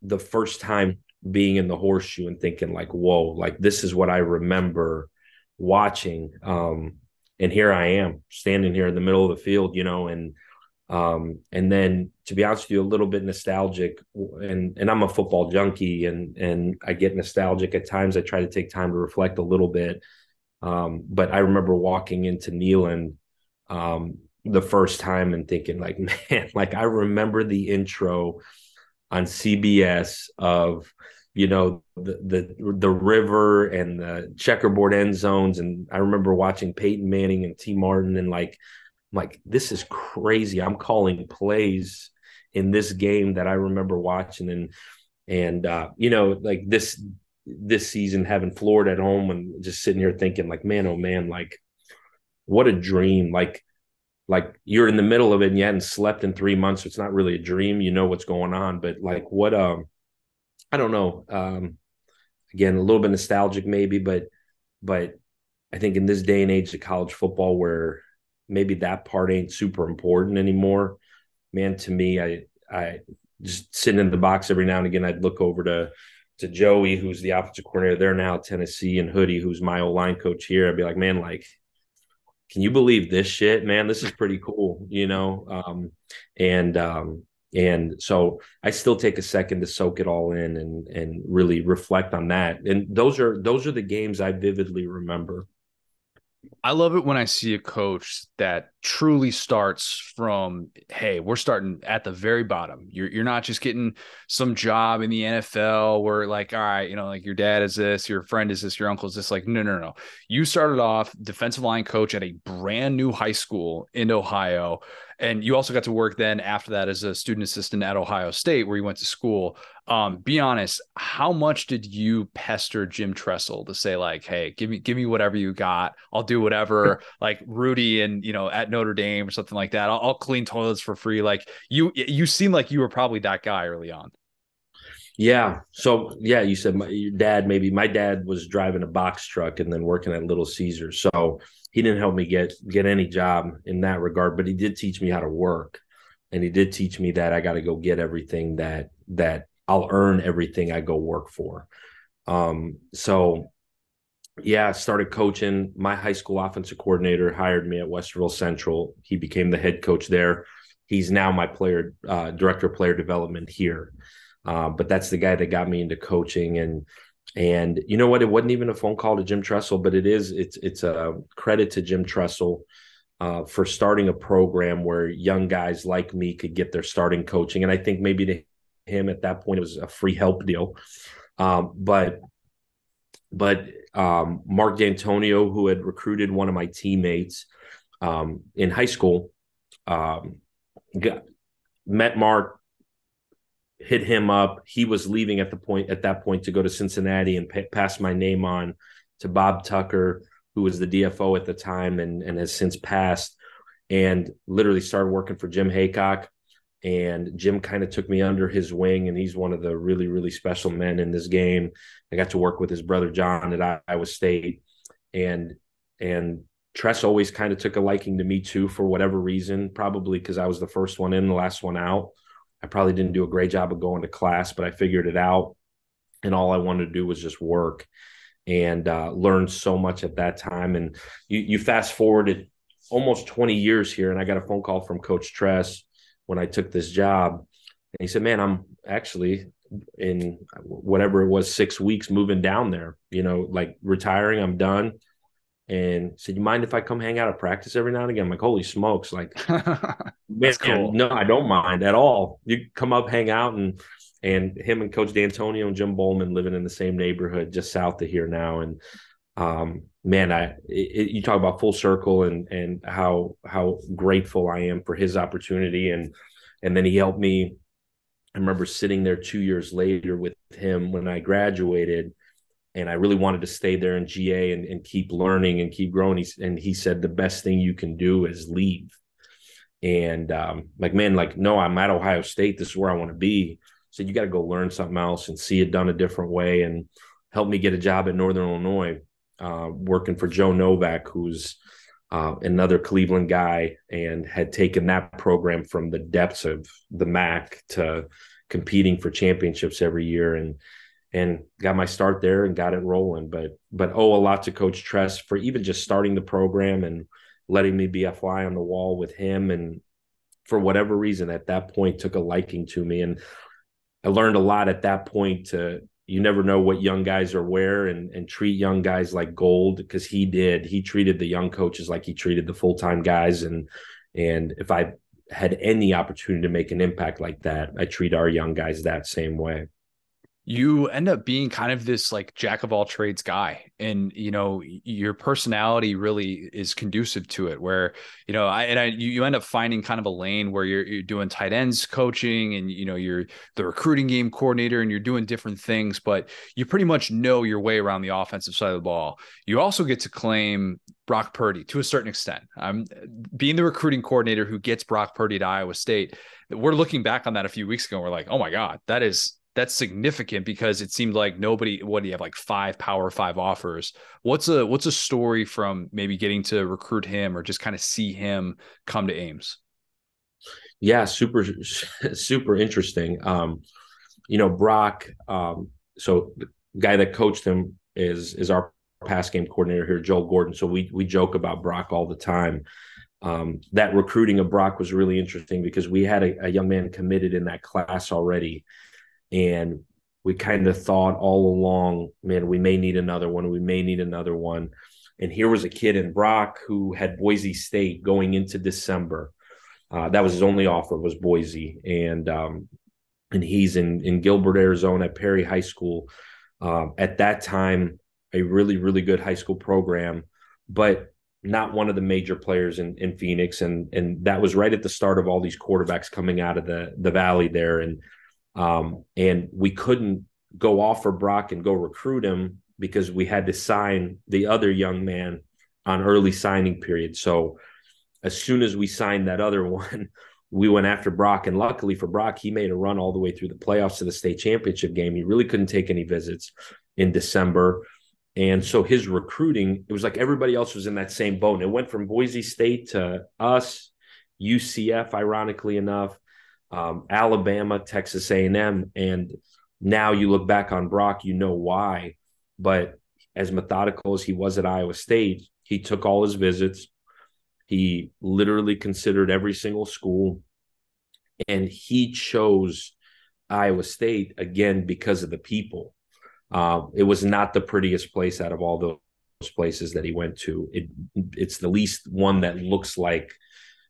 the first time being in the horseshoe and thinking like, whoa, like this is what I remember watching. Um, and here I am standing here in the middle of the field, you know, and um, and then to be honest with you, a little bit nostalgic, and and I'm a football junkie, and and I get nostalgic at times. I try to take time to reflect a little bit, um, but I remember walking into Neyland um, the first time and thinking like man like i remember the intro on cbs of you know the the the river and the checkerboard end zones. And i remember watching peyton manning and tee martin and like I'm like this is crazy. I'm calling plays in this game that i remember watching. And and uh you know like this this season having florida at home and just sitting here thinking like man oh man like what a dream. Like like you're in the middle of it and you hadn't slept in three months. So it's not really a dream. You know what's going on, but like what um I don't know. Um again, a little bit nostalgic maybe, but but I think in this day and age of college football where maybe that part ain't super important anymore. Man, to me, I I just sitting in the box every now and again, I'd look over to to Joey, who's the offensive coordinator there now Tennessee, and Hoodie, who's my old line coach here. I'd be like, man, like can you believe this shit, man? This is pretty cool, you know. Um, and um, and so I still take a second to soak it all in and and really reflect on that. And those are those are the games I vividly remember. I love it when I see a coach that truly starts from, hey, we're starting at the very bottom. You're you're not just getting some job in the NFL where like, all right, you know, like your dad is this, your friend is this, your uncle is this. Like, no, no, no. You started off defensive line coach at a brand new high school in Ohio and you also got to work then after that as a student assistant at Ohio State, where you went to school. Um, be honest, how much did you pester Jim Tressel to say like, "Hey, give me give me whatever you got. I'll do whatever." like Rudy and you know at Notre Dame or something like that. I'll, I'll clean toilets for free. Like you, you seem like you were probably that guy early on. Yeah. So yeah, you said my, your dad. Maybe my dad was driving a box truck and then working at Little Caesar. So he didn't help me get get any job in that regard, but he did teach me how to work, and he did teach me that I got to go get everything that that I'll earn everything I go work for. Um, so yeah, started coaching. My high school offensive coordinator hired me at Westerville Central. He became the head coach there. He's now my player uh, director of player development here. Uh, but that's the guy that got me into coaching and and you know what? It wasn't even a phone call to Jim Tressel, but it is. It's it's a credit to Jim Tressel uh, for starting a program where young guys like me could get their starting coaching. And I think maybe to him at that point it was a free help deal. Um, but but um, Mark Dantonio, who had recruited one of my teammates um, in high school, um, got, met Mark, hit him up. He was leaving at the point at that point to go to Cincinnati and pa- pass my name on to Bob Tucker, who was the DFO at the time and and has since passed. And literally started working for Jim Heacock. And Jim kind of took me under his wing, and he's one of the really, really special men in this game. I got to work with his brother John at Iowa State, and and Tress always kind of took a liking to me too for whatever reason, probably because I was the first one in, the last one out. I probably didn't do a great job of going to class, but I figured it out. And all I wanted to do was just work and uh, so much at that time. And you, you fast forwarded almost 20 years here, and I got a phone call from Coach Tress when I took this job. And he said, Man, I'm actually in whatever it was, six weeks moving down there, you know, like retiring, I'm done and said, "You mind if I come hang out at practice every now and again?" I'm like, "Holy smokes!" Like, man, cool. no, I don't mind at all. You come up, hang out, and and him and Coach Dantonio and Jim Bollman living in the same neighborhood just south of here now, and um, man, I it, you talk about full circle and and how how grateful I am for his opportunity, and and then he helped me. I remember sitting there two years later with him when I graduated and I really wanted to stay there in GA and, and keep learning and keep growing. He, and he said the best thing you can do is leave. And um, like, man, like, no, I'm at Ohio State. This is where I want to be. So you got to go learn something else and see it done a different way and help me get a job at Northern Illinois, uh, working for Joe Novak, who's uh, another Cleveland guy and had taken that program from the depths of the MAC to competing for championships every year. And and got my start there and got it rolling. But but owe a lot to Coach Tress for even just starting the program and letting me be a fly on the wall with him. And for whatever reason, at that point, took a liking to me. And I learned a lot at that point to you never know what young guys are where and and treat young guys like gold because he did. He treated the young coaches like he treated the full-time guys. And and if I had any opportunity to make an impact like that, I treat our young guys that same way you end up being kind of this like jack of all trades guy and you know your personality really is conducive to it where you know i and i you, end up finding kind of a lane where you're, you're doing tight ends coaching and you know you're the recruiting game coordinator and you're doing different things but you pretty much know your way around the offensive side of the ball you also get to claim Brock Purdy to a certain extent. I'm being the recruiting coordinator who gets Brock Purdy to Iowa State. We're looking back on that a few weeks ago. We're like, oh my God, that is that's significant because it seemed like nobody what do you have like five power five offers? What's a what's a story from maybe getting to recruit him or just kind of see him come to ames? Yeah super super interesting. Um you know brock um so the guy that coached him is is our pass game coordinator here joel gordon. So we we joke about brock all the time. Um, that recruiting of Brock was really interesting because we had a, a young man committed in that class already and we kind of thought all along, man, we may need another one. We may need another one. And here was a kid in Brock who had Boise State going into December. Uh, that was his only offer was Boise, and um, and he's in in Gilbert, Arizona, at Perry High School. Uh, at that time, a really really good high school program, but not one of the major players in in Phoenix, and and that was right at the start of all these quarterbacks coming out of the the valley there, and um, and we couldn't go off for Brock and go recruit him because we had to sign the other young man on early signing period. So as soon as we signed that other one, we went after Brock. And luckily for Brock, he made a run all the way through the playoffs to the state championship game. He really couldn't take any visits in December. And so his recruiting, it was like everybody else was in that same boat. And it went from Boise State to us, UCF, ironically enough, um, Alabama, Texas A&M, and now you look back on Brock, you know why. But as methodical as he was at Iowa State, he took all his visits. He literally considered every single school, and he chose Iowa State again because of the people. Uh, it was not the prettiest place out of all those places that he went to. It it's the least one that looks like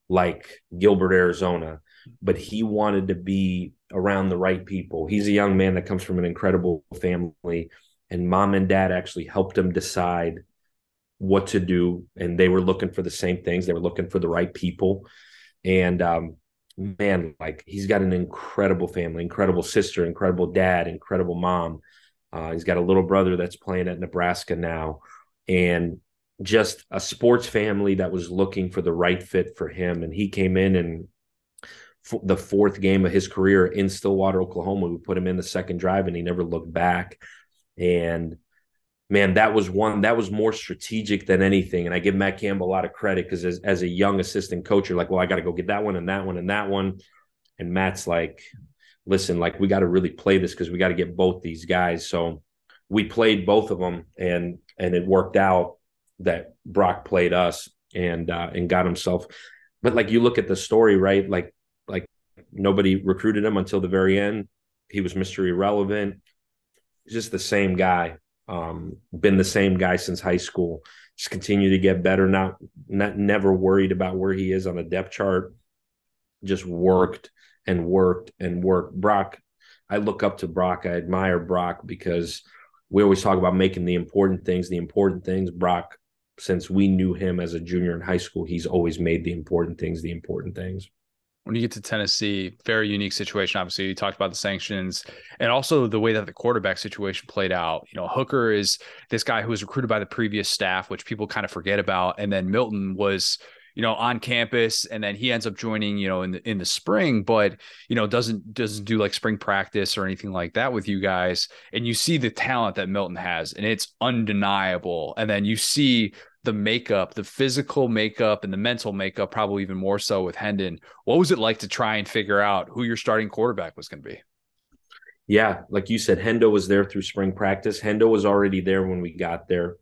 like Gilbert, Arizona but he wanted to be around the right people. He's a young man that comes from an incredible family, and mom and dad actually helped him decide what to do. And they were looking for the same things, they were looking for the right people. And um, man, like he's got an incredible family, incredible sister, incredible dad, incredible mom. Uh, he's got a little brother that's playing at Nebraska now. And just a sports family that was looking for the right fit for him. And he came in and the fourth game of his career in Stillwater, Oklahoma. We put him in the second drive and he never looked back. And man, that was one that was more strategic than anything. And I give Matt Campbell a lot of credit because as, as a young assistant coach, you're like, well, I got to go get that one and that one and that one. And Matt's like, listen, like we got to really play this because we got to get both these guys. So we played both of them and and it worked out that Brock played us and uh, and got himself. But like you look at the story, right? Like nobody recruited him until the very end. He was Mr. Irrelevant. Just the same guy. Um, been the same guy since high school. Just continue to get better. Not not never worried about where he is on the depth chart. Just worked and worked and worked. Brock, I look up to Brock. I admire Brock because we always talk about making the important things the important things. Brock, since we knew him as a junior in high school, he's always made the important things the important things when you get to Tennessee, very unique situation. Obviously, you talked about the sanctions and also the way that the quarterback situation played out. You know, Hooker is this guy who was recruited by the previous staff, which people kind of forget about. And then Milton was, you know, on campus and then he ends up joining, you know, in the in the spring, but you know, doesn't doesn't do like spring practice or anything like that with you guys. And you see the talent that Milton has, and it's undeniable. And then you see the makeup, the physical makeup and the mental makeup, probably even more so with Hendon. What was it like to try and figure out who your starting quarterback was going to be? Yeah, like you said, Hendo was there through spring practice. Hendo was already there when we got there.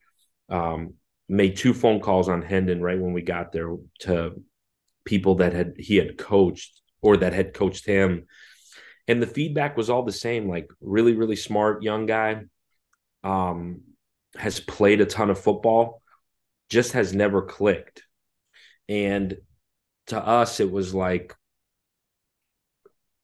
Um, made two phone calls on Hendon right when we got there to people that had he had coached or that had coached him. And the feedback was all the same, like really, really smart young guy. Um, has played a ton of football just has never clicked. And to us, it was like,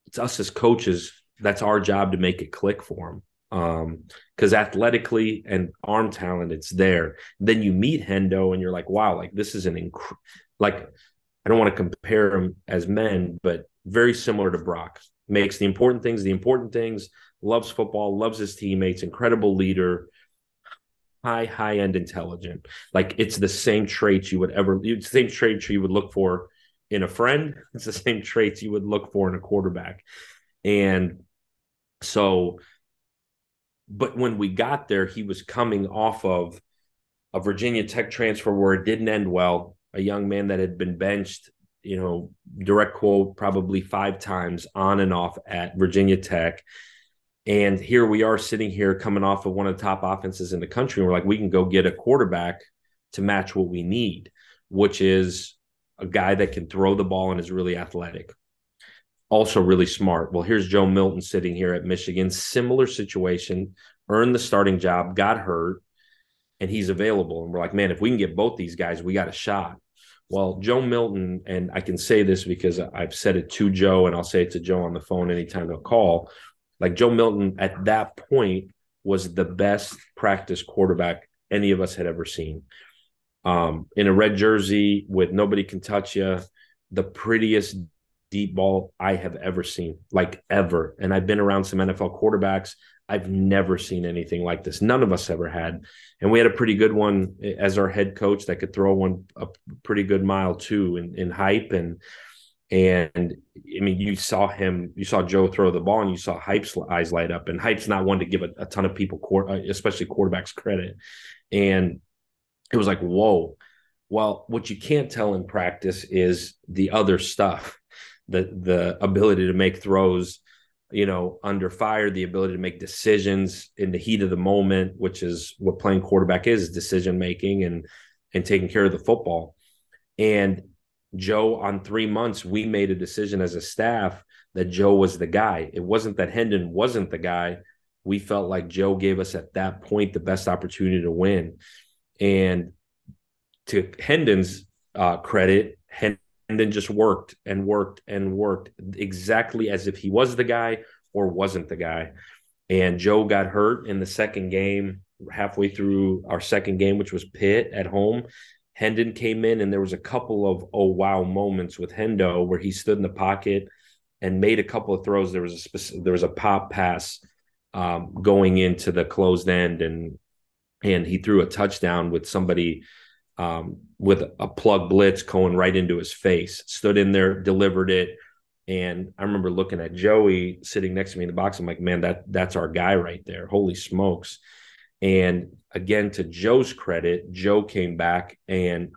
it's us as coaches, that's our job to make it click for. Um, because athletically and arm talent, it's there. Then you meet Hendo, and you're like, wow, like this is an inc- like I don't want to compare them as men, but very similar to Brock. Makes the important things the important things. Loves football, loves his teammates, incredible leader, high high end intelligent. Like it's the same traits you would ever, the same traits you would look for in a friend. It's the same traits you would look for in a quarterback, and so. But when we got there, he was coming off of a Virginia Tech transfer where it didn't end well a young man that had been benched, you know, direct quote, probably five times on and off at Virginia Tech. And here we are sitting here coming off of one of the top offenses in the country. And we're like, we can go get a quarterback to match what we need, which is a guy that can throw the ball and is really athletic. Also, really smart. Well, here's Joe Milton sitting here at Michigan, similar situation, earned the starting job, got hurt, and he's available. And we're like, man, if we can get both these guys, we got a shot. Well, Joe Milton, and I can say this because I've said it to Joe, and I'll say it to Joe on the phone anytime they'll call. Like Joe Milton at that point was the best practice quarterback any of us had ever seen. Um, in a red jersey with nobody can touch you, the prettiest deep ball I have ever seen, like ever. And I've been around some NFL quarterbacks. I've never seen anything like this. None of us ever had. And we had a pretty good one as our head coach that could throw one a pretty good mile too in, in Heup. And and I mean, you saw him, you saw Joe throw the ball and you saw Heup's eyes light up. And Heup's not one to give a, a ton of people, uh, especially quarterbacks, credit. And it was like, whoa. Well, what you can't tell in practice is the other stuff, the the ability to make throws you know, under fire, the ability to make decisions in the heat of the moment, which is what playing quarterback is, decision making and and taking care of the football. And Joe, on three months, we made a decision as a staff that Joe was the guy. It wasn't that Hendon wasn't the guy. We felt like Joe gave us at that point the best opportunity to win. And to Hendon's uh, credit, Hendon just worked and worked and worked exactly as if he was the guy or wasn't the guy. And Joe got hurt in the second game, halfway through our second game, which was Pitt at home. Hendon came in, and there was a couple of oh wow moments with Hendo where he stood in the pocket and made a couple of throws. There was a specific, there was a pop pass um, going into the closed end, and and he threw a touchdown with somebody um, with a plug blitz going right into his face. Stood in there, delivered it, and I remember looking at Joey sitting next to me in the box. I'm like, man, that that's our guy right there. Holy smokes! And again, to Joe's credit, Joe came back and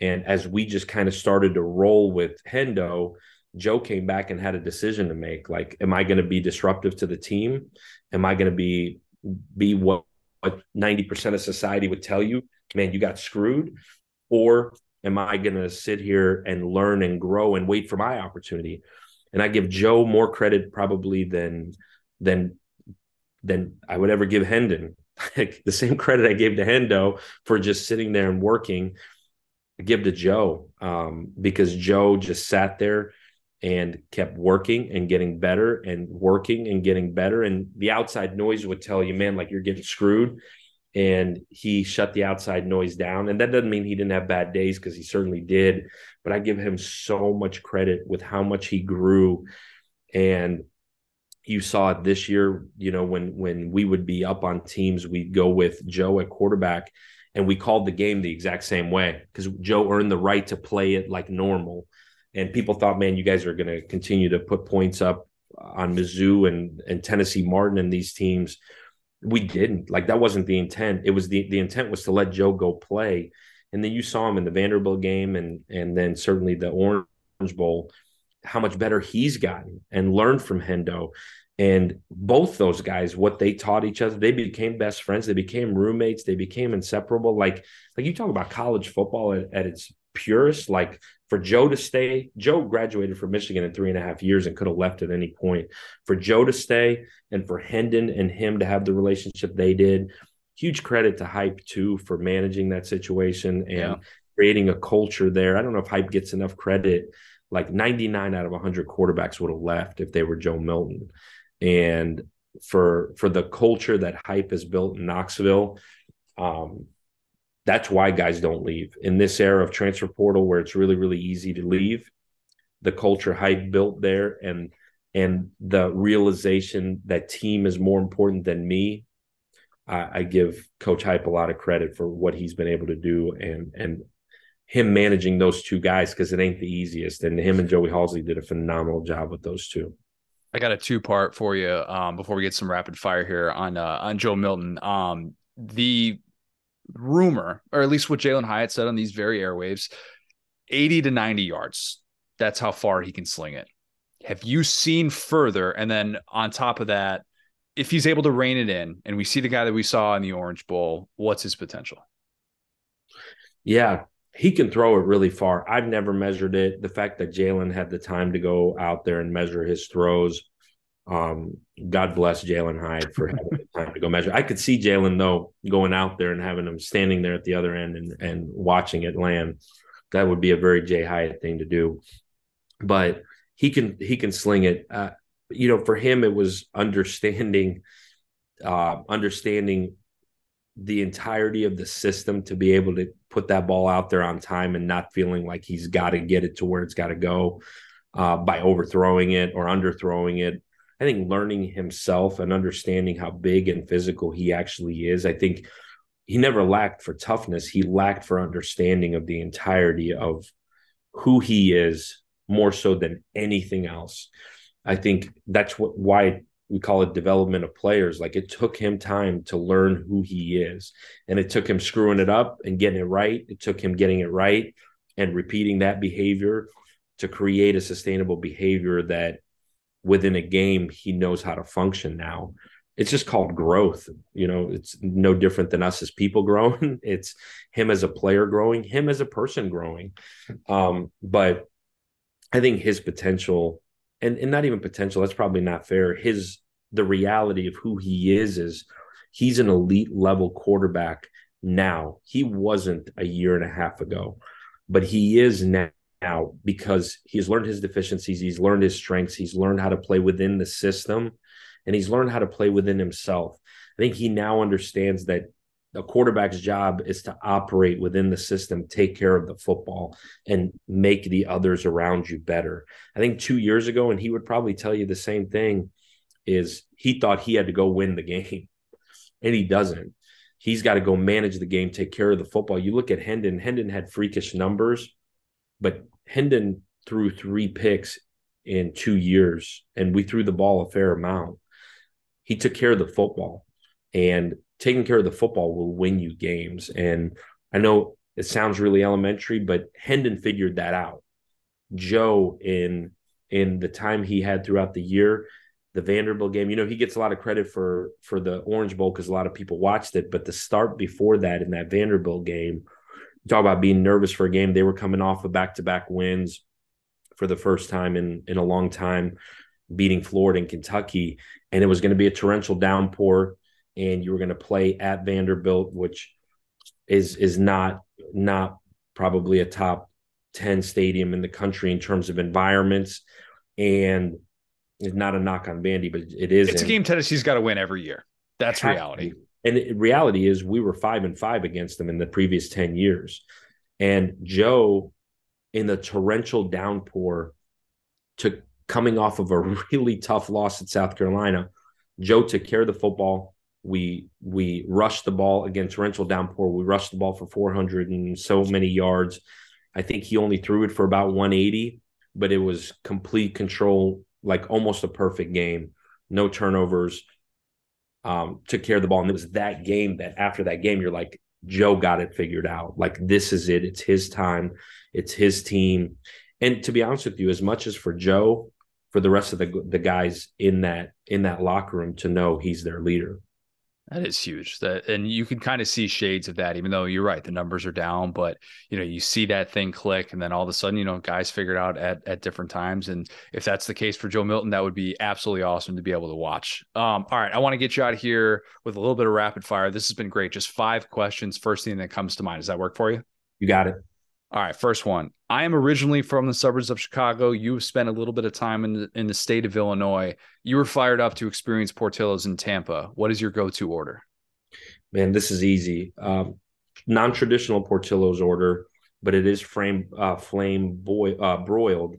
and as we just kind of started to roll with Hendo, Joe came back and had a decision to make. Like, am I going to be disruptive to the team? Am I going to be be what what 90% of society would tell you man, you got screwed? Or am I going to sit here and learn and grow and wait for my opportunity? And I give Joe more credit probably than than than I would ever give Hendon. Like the same credit I gave to Hendo for just sitting there and working, I give to Joe um, because Joe just sat there and kept working and getting better and working and getting better. And the outside noise would tell you, man, like you're getting screwed and he shut the outside noise down. And that doesn't mean he didn't have bad days because he certainly did. But I give him so much credit with how much he grew. And you saw it this year, you know, when when we would be up on teams, we'd go with Joe at quarterback and we called the game the exact same way because Joe earned the right to play it like normal. And people thought, man, you guys are going to continue to put points up on Mizzou and, and Tennessee Martin and these teams. We didn't. Like that wasn't the intent. It was the the intent was to let joe go play. And then you saw him in the vanderbilt game and and then certainly the orange bowl how much better he's gotten and learned from hendo and both those guys what they taught each other they became best friends they became roommates they became inseparable like like you talk about college football at, at its purest like for Joe to stay, Joe graduated from Michigan in three and a half years and could have left at any point. For Joe to stay and for Hendon and him to have the relationship they did, huge credit to Heup too for managing that situation and yeah. creating a culture there. I don't know if Heup gets enough credit. Like 99 out of 100 quarterbacks would have left if they were Joe Milton. And for for the culture that Heup has built in Knoxville. Um, that's why guys don't leave in this era of transfer portal where it's really really easy to leave. The culture Heup built there and and the realization that team is more important than me. I, I give Coach Heup a lot of credit for what he's been able to do and and him managing those two guys because it ain't the easiest. And him and Joey Halzle did a phenomenal job with those two. I got a two part for you um, before we get some rapid fire here on uh, on Joe Milton. Um, the rumor, or at least what Jalen Hyatt said on these very airwaves, 80 to 90 yards. That's how far he can sling it. Have you seen further? And then on top of that, if he's able to rein it in and we see the guy that we saw in the Orange Bowl, what's his potential? Yeah, he can throw it really far. I've never measured it. The fact that Jalen had the time to go out there and measure his throws, um, God bless Jalen Hyatt for having the time to go measure. I could see Jalen though going out there and having him standing there at the other end and and watching it land. That would be a very Jay Hyatt thing to do. But he can he can sling it. Uh, you know, for him it was understanding uh, understanding the entirety of the system to be able to put that ball out there on time and not feeling like he's got to get it to where it's got to go uh, by overthrowing it or underthrowing it. I think learning himself and understanding how big and physical he actually is. I think he never lacked for toughness. He lacked for understanding of the entirety of who he is more so than anything else. I think that's what why we call it development of players. Like it took him time to learn who he is. And it took him screwing it up and getting it right. It took him getting it right and repeating that behavior to create a sustainable behavior that within a game he knows how to function now. It's just called growth. You know, it's no different than us as people growing. It's him as a player growing, him as a person growing. Um, but I think his potential and and not even potential that's probably not fair. His the reality of who he is is he's an elite level quarterback now. He wasn't a year and a half ago but he is now because he's learned his deficiencies he's learned his strengths he's learned how to play within the system and he's learned how to play within himself. I think he now understands that a quarterback's job is to operate within the system, take care of the football, and make the others around you better. I think two years ago, and he would probably tell you the same thing, is he thought he had to go win the game, and he doesn't. He's got to go manage the game, take care of the football. You look at Hendon, Hendon had freakish numbers, but Hendon threw three picks in two years, and we threw the ball a fair amount. He took care of the football. And taking care of the football will win you games. And I know it sounds really elementary, but Hendon figured that out. Joe in in the time he had throughout the year, the Vanderbilt game, you know, he gets a lot of credit for for the Orange Bowl because a lot of people watched it. But the start before that in that Vanderbilt game, talk about being nervous for a game. They were coming off of back to back wins for the first time in in a long time, beating Florida and Kentucky, and it was going to be a torrential downpour and you were going to play at Vanderbilt, which is is not not probably a top 10 stadium in the country in terms of environments and it's not a knock on Vandy, but it is. It's a game Tennessee's got to win every year. That's reality. And reality is we were five and five against them in the previous 10 years. And Joe, in the torrential downpour, took coming off of a really tough loss at South Carolina, Joe took care of the football, we we rushed the ball against torrential downpour. We rushed the ball for 400 and so many yards. I think he only threw it for about 180, but it was complete control, like almost a perfect game. No turnovers. Um, took care of the ball, and it was that game that after that game, you're like, Joe got it figured out. Like this is it. It's his time. It's his team. And to be honest with you, as much as for Joe, for the rest of the the guys in that in that locker room to know he's their leader. That is huge. That and you can kind of see shades of that, even though you're right, the numbers are down, but you know, you see that thing click, and then all of a sudden, you know, guys figured out at at different times. And if that's the case for Joe Milton, that would be absolutely awesome to be able to watch. Um, all right, I want to get you out of here with a little bit of rapid fire. This has been great. Just five questions. First thing that comes to mind. Does that work for you? You got it. All right, first one. I am originally from the suburbs of Chicago. You've spent a little bit of time in the, in the state of Illinois. You were fired up to experience Portillo's in Tampa. What is your go-to order? Man, this is easy. Um, non-traditional Portillo's order, but it is frame uh, flame boy uh, broiled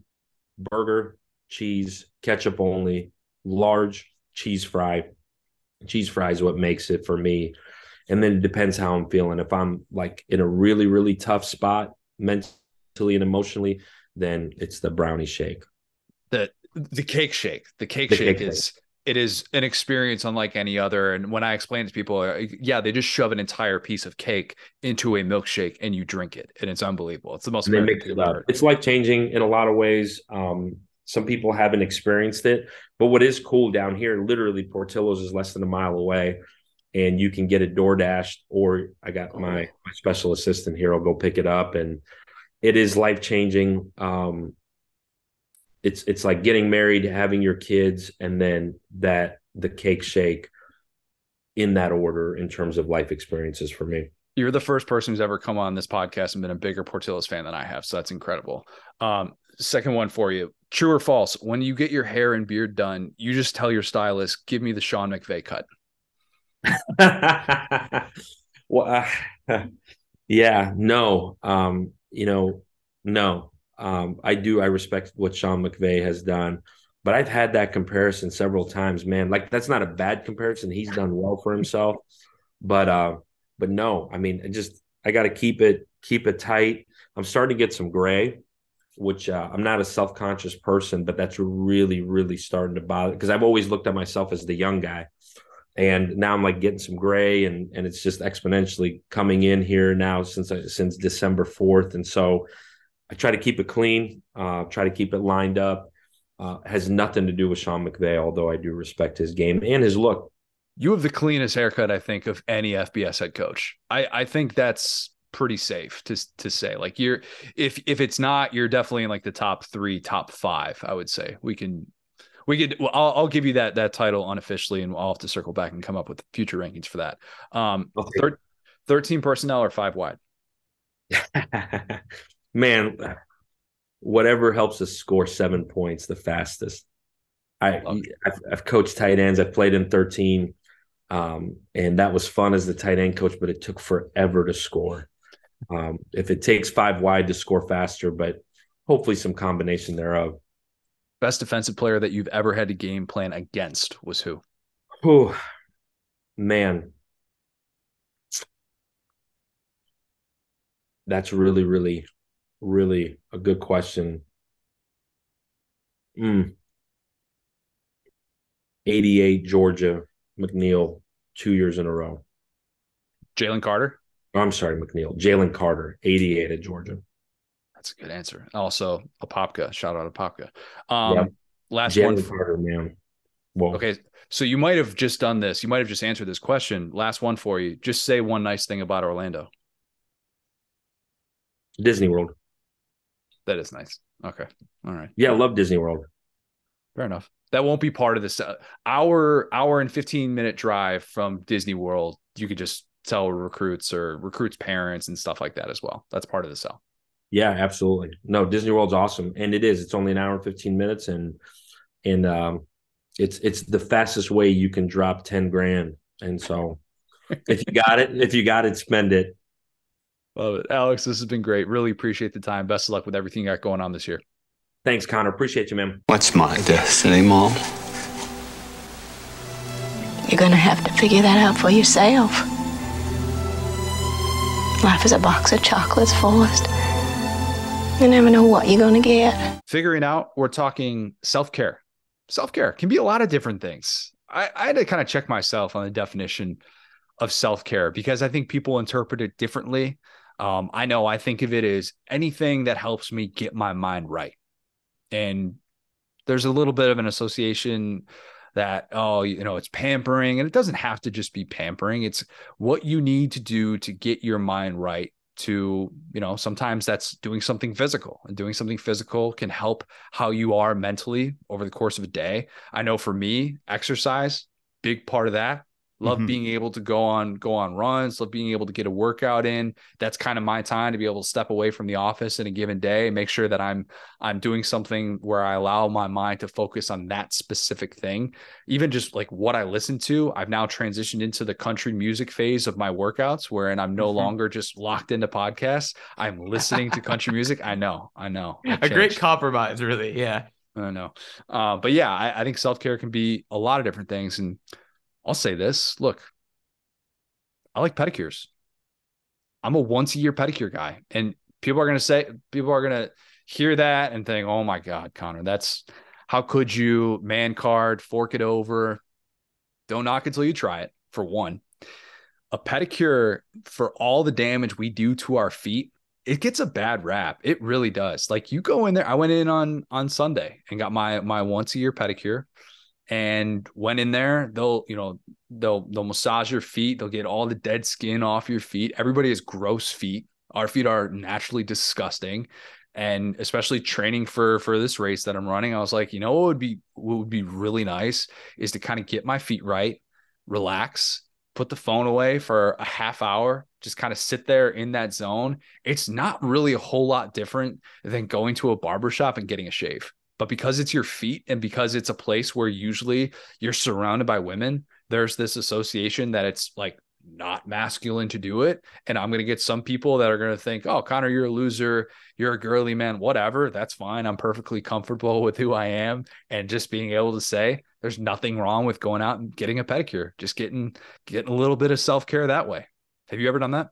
burger, cheese, ketchup only, large cheese fry. Cheese fry is what makes it for me. And then it depends how I'm feeling. If I'm like in a really, really tough spot mentally and emotionally, then it's the brownie shake. The the cake shake. The cake the shake cake is shake. it is an experience unlike any other. And when I explain it to people, uh, yeah, they just shove an entire piece of cake into a milkshake and you drink it, and it's unbelievable. It's the most. They mix it. It's life changing in a lot of ways. Um, some people haven't experienced it, but what is cool down here, literally Portillo's is less than a mile away, and you can get it DoorDash, or I got my my special assistant here. I'll go pick it up, and it is life changing. Um, it's it's like getting married, having your kids, and then that the cake shake in that order in terms of life experiences for me. You're the first person who's ever come on this podcast and been a bigger Portillo's fan than I have, so that's incredible. Um, second one for you. True or false? When you get your hair and beard done, you just tell your stylist, "Give me the Sean McVay cut." well, uh, yeah, no, um, you know, no. Um, I do. I respect what Sean McVay has done, but I've had that comparison several times. Man, like that's not a bad comparison. He's done well for himself, but uh, but no. I mean, I just I got to keep it keep it tight. I'm starting to get some gray which uh, I'm not a self conscious person, but that's really, really starting to bother because I've always looked at myself as the young guy. And now I'm like getting some gray and and it's just exponentially coming in here now since since December 4th. And so I try to keep it clean, uh, try to keep it lined up. Uh, has nothing to do with Sean McVay, although I do respect his game and his look. You have the cleanest haircut, I think, of any FBS head coach. I, I think that's pretty safe to to say. Like you're if if it's not, you're definitely in like the top three, top five. I would say we can we could. Well, I'll, I'll give you that that title unofficially, and I'll have to circle back and come up with future rankings for that. Um, okay. thir- thirteen personnel or five wide. Man, whatever helps us score seven points the fastest. I. I've, I've coached tight ends. I've played in thirteen. Um, and that was fun as the tight end coach, but it took forever to score. Um, if it takes five wide to score faster, but hopefully some combination thereof. Best defensive player that you've ever had to game plan against was who? Oh, man. That's really, really, really a good question. Mm. 88 Georgia McNeil two years in a row. Jalen Carter? I'm sorry, McNeil. Jalen Carter, 88 at Georgia. That's a good answer. Also, Apopka. Shout out Apopka. Um, yep. Last Jalen one. Carter, man. Well, okay. So you might have just done this. You might have just answered this question. Last one for you. Just say one nice thing about Orlando. Disney World. That is nice. Okay. All right. Yeah, I love Disney World. Fair enough. That won't be part of this. Uh, hour, hour and 15 minute drive from Disney World. You could just tell recruits or recruits parents and stuff like that as well. That's part of the sell. Yeah, absolutely. No, Disney World's awesome, and it is. It's only an hour and fifteen minutes, and and um, it's it's the fastest way you can drop ten grand. And so, if you got it, if you got it, spend it. Love it, Alex. This has been great. Really appreciate the time. Best of luck with everything you got going on this year. Thanks, Connor. Appreciate you, man. What's my destiny, Mom? You're gonna have to figure that out for yourself. Life is a box of chocolates, Forrest. You never know what you're going to get. Figuring out, we're talking self care. Self care can be a lot of different things. I, I had to kind of check myself on the definition of self care because I think people interpret it differently. Um, I know I think of it as anything that helps me get my mind right. And there's a little bit of an association that oh you know it's pampering and it doesn't have to just be pampering it's what you need to do to get your mind right to you know sometimes that's doing something physical and doing something physical can help how you are mentally over the course of a day. I know for me exercise big part of that Love Mhm. being able to go on go on runs, love being able to get a workout in. That's kind of my time to be able to step away from the office in a given day, and make sure that I'm I'm doing something where I allow my mind to focus on that specific thing. Even just like what I listen to, I've now transitioned into the country music phase of my workouts wherein I'm no Mhm. longer just locked into podcasts. I'm listening to country music. I know, I know. I've a great compromise, really. Yeah. I know. Uh, but yeah, I, I think self care can be a lot of different things. And I'll say this look, I like pedicures. I'm a once a year pedicure guy. And people are going to say, people are going to hear that and think, oh my God, Connor, that's how could you man card, fork it over? Don't knock until you try it, for one. A pedicure, for all the damage we do to our feet, it gets a bad rap. It really does. Like you go in there. I went in on on Sunday and got my my once a year pedicure, and went in there. They'll you know they'll they'll massage your feet. They'll get all the dead skin off your feet. Everybody has gross feet. Our feet are naturally disgusting, and especially training for for this race that I'm running. I was like, you know what would be what would be really nice is to kind of get my feet right, relax, put the phone away for a half hour, just kind of sit there in that zone. It's not really a whole lot different than going to a barbershop and getting a shave. But because it's your feet and because it's a place where usually you're surrounded by women, there's this association that it's like not masculine to do it. And I'm going to get some people that are going to think, oh, Connor, you're a loser. You're a girly man, whatever. That's fine. I'm perfectly comfortable with who I am. And just being able to say, there's nothing wrong with going out and getting a pedicure, just getting getting a little bit of self-care that way. Have you ever done that?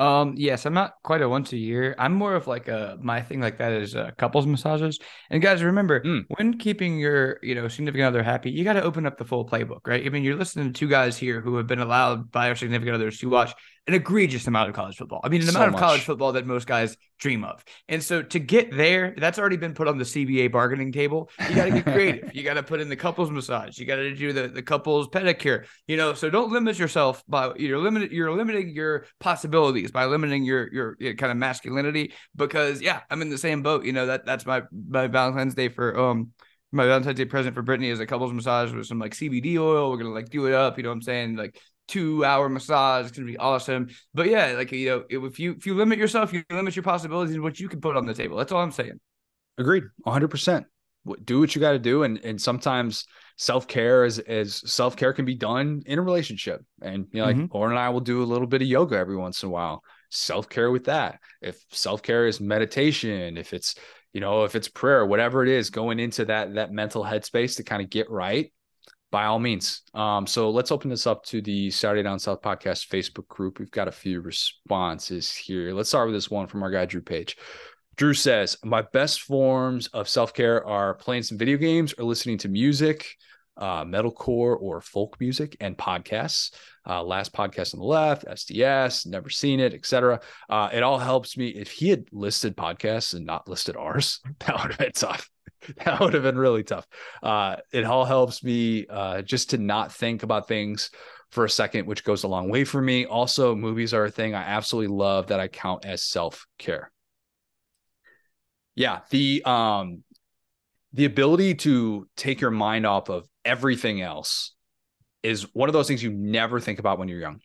Um, yes, I'm not quite a once a year. I'm more of like a my thing like that is uh, couples massages. And guys, remember Mm. when keeping your you know significant other happy, you got to open up the full playbook, right? I mean, you're listening to two guys here who have been allowed by our significant others to watch an egregious amount of college football. I mean, an So amount of much. college football that most guys dream of. And so to get there, that's already been put on the CBA bargaining table. You got to get creative. you got to put in the couples massage. You got to do the the couples pedicure. You know, so don't limit yourself by you're limited. You're limiting your possibilities by limiting your your, your kind of masculinity. Because yeah, I'm in the same boat. You know that that's my my Valentine's Day for um my Valentine's Day present for Brittany is a couples massage with some like CBD oil. We're gonna like do it up. You know what I'm saying? Like two hour massage. It's gonna be awesome. But yeah, like you know, if you if you limit yourself, you limit your possibilities and what you can put on the table. That's all I'm saying. Agreed, 100%. Do what you got to do, and and sometimes self care is is self care can be done in a relationship. And you know, like Mhm. Lauren and I will do a little bit of yoga every once in a while. Self care with that. If self care is meditation, if it's you know if it's prayer, whatever it is, going into that that mental headspace to kind of get right. By all means. Um, so let's open this up to the Saturday Down South podcast Facebook group. We've got a few responses here. Let's start with this one from our guy Drew Page. Drew says, My best forms of self care are playing some video games or listening to music, uh, metalcore or folk music, and podcasts. Uh, last podcast on the left, SDS, never seen it, etc. Uh, it all helps me. If he had listed podcasts and not listed ours, that would have been tough. That would have been really tough. Uh, it all helps me uh, just to not think about things for a second, which goes a long way for me. Also, movies are a thing I absolutely love that I count as self care yeah the um the ability to take your mind off of everything else is one of those things you never think about when you're young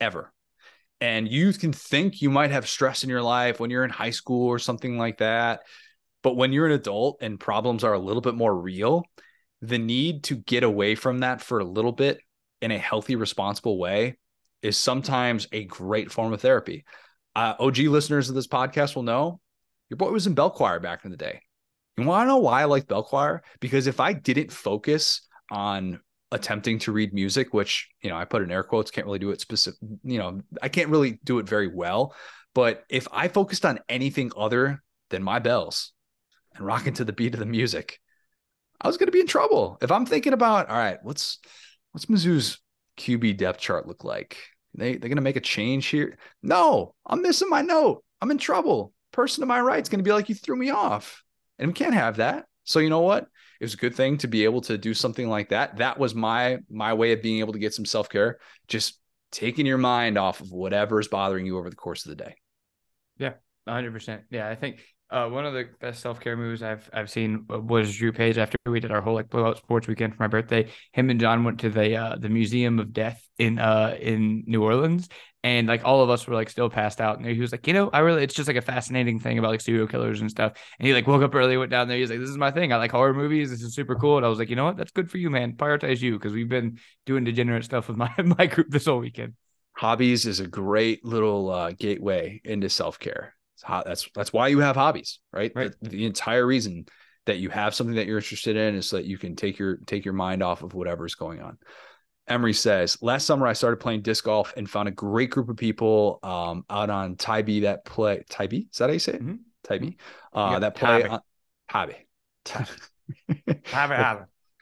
ever and you can think you might have stress in your life when you're in high school or something like that but when you're an adult and problems are a little bit more real the need to get away from that for a little bit in a healthy responsible way is sometimes a great form of therapy uh, og listeners of this podcast will know your boy was in bell choir back in the day. You want to know why I like bell choir? Because if I didn't focus on attempting to read music, which you know I put in air quotes, can't really do it specific. You know, I can't really do it very well. But if I focused on anything other than my bells and rocking to the beat of the music, I was going to be in trouble. If I'm thinking about, all right, what's what's Mizzou's QB depth chart look like? They they're going to make a change here? No, I'm missing my note. I'm in trouble person to my right is going to be like, you threw me off. And we can't have that. So you know what? It was a good thing to be able to do something like that. That was my my way of being able to get some self-care. Just taking your mind off of whatever is bothering you over the course of the day. Yeah, hundred percent. Yeah, I think Uh, one of the best self care movies I've I've seen was Drew Page. After we did our whole like blowout sports weekend for my birthday, him and John went to the uh, the Museum of Death in uh in New Orleans, and like all of us were like still passed out. And he was like, you know, I really it's just like a fascinating thing about like serial killers and stuff. And he like woke up early, went down there. He's like, this is my thing. I like horror movies. This is super cool. And I was like, you know what? That's good for you, man. Prioritize you because we've been doing degenerate stuff with my my group this whole weekend. Hobbies is a great little uh, gateway into self care that's that's why you have hobbies, right? right. The, the, entire reason that you have something that you're interested in is so that you can take your take your mind off of whatever's going on. Emery says, last summer I started playing disc golf and found a great group of people um, out on Tybee that play Tybee. Is that how you say it? Mm-hmm. Tybee. Uh, that play on Tybee. Tybee.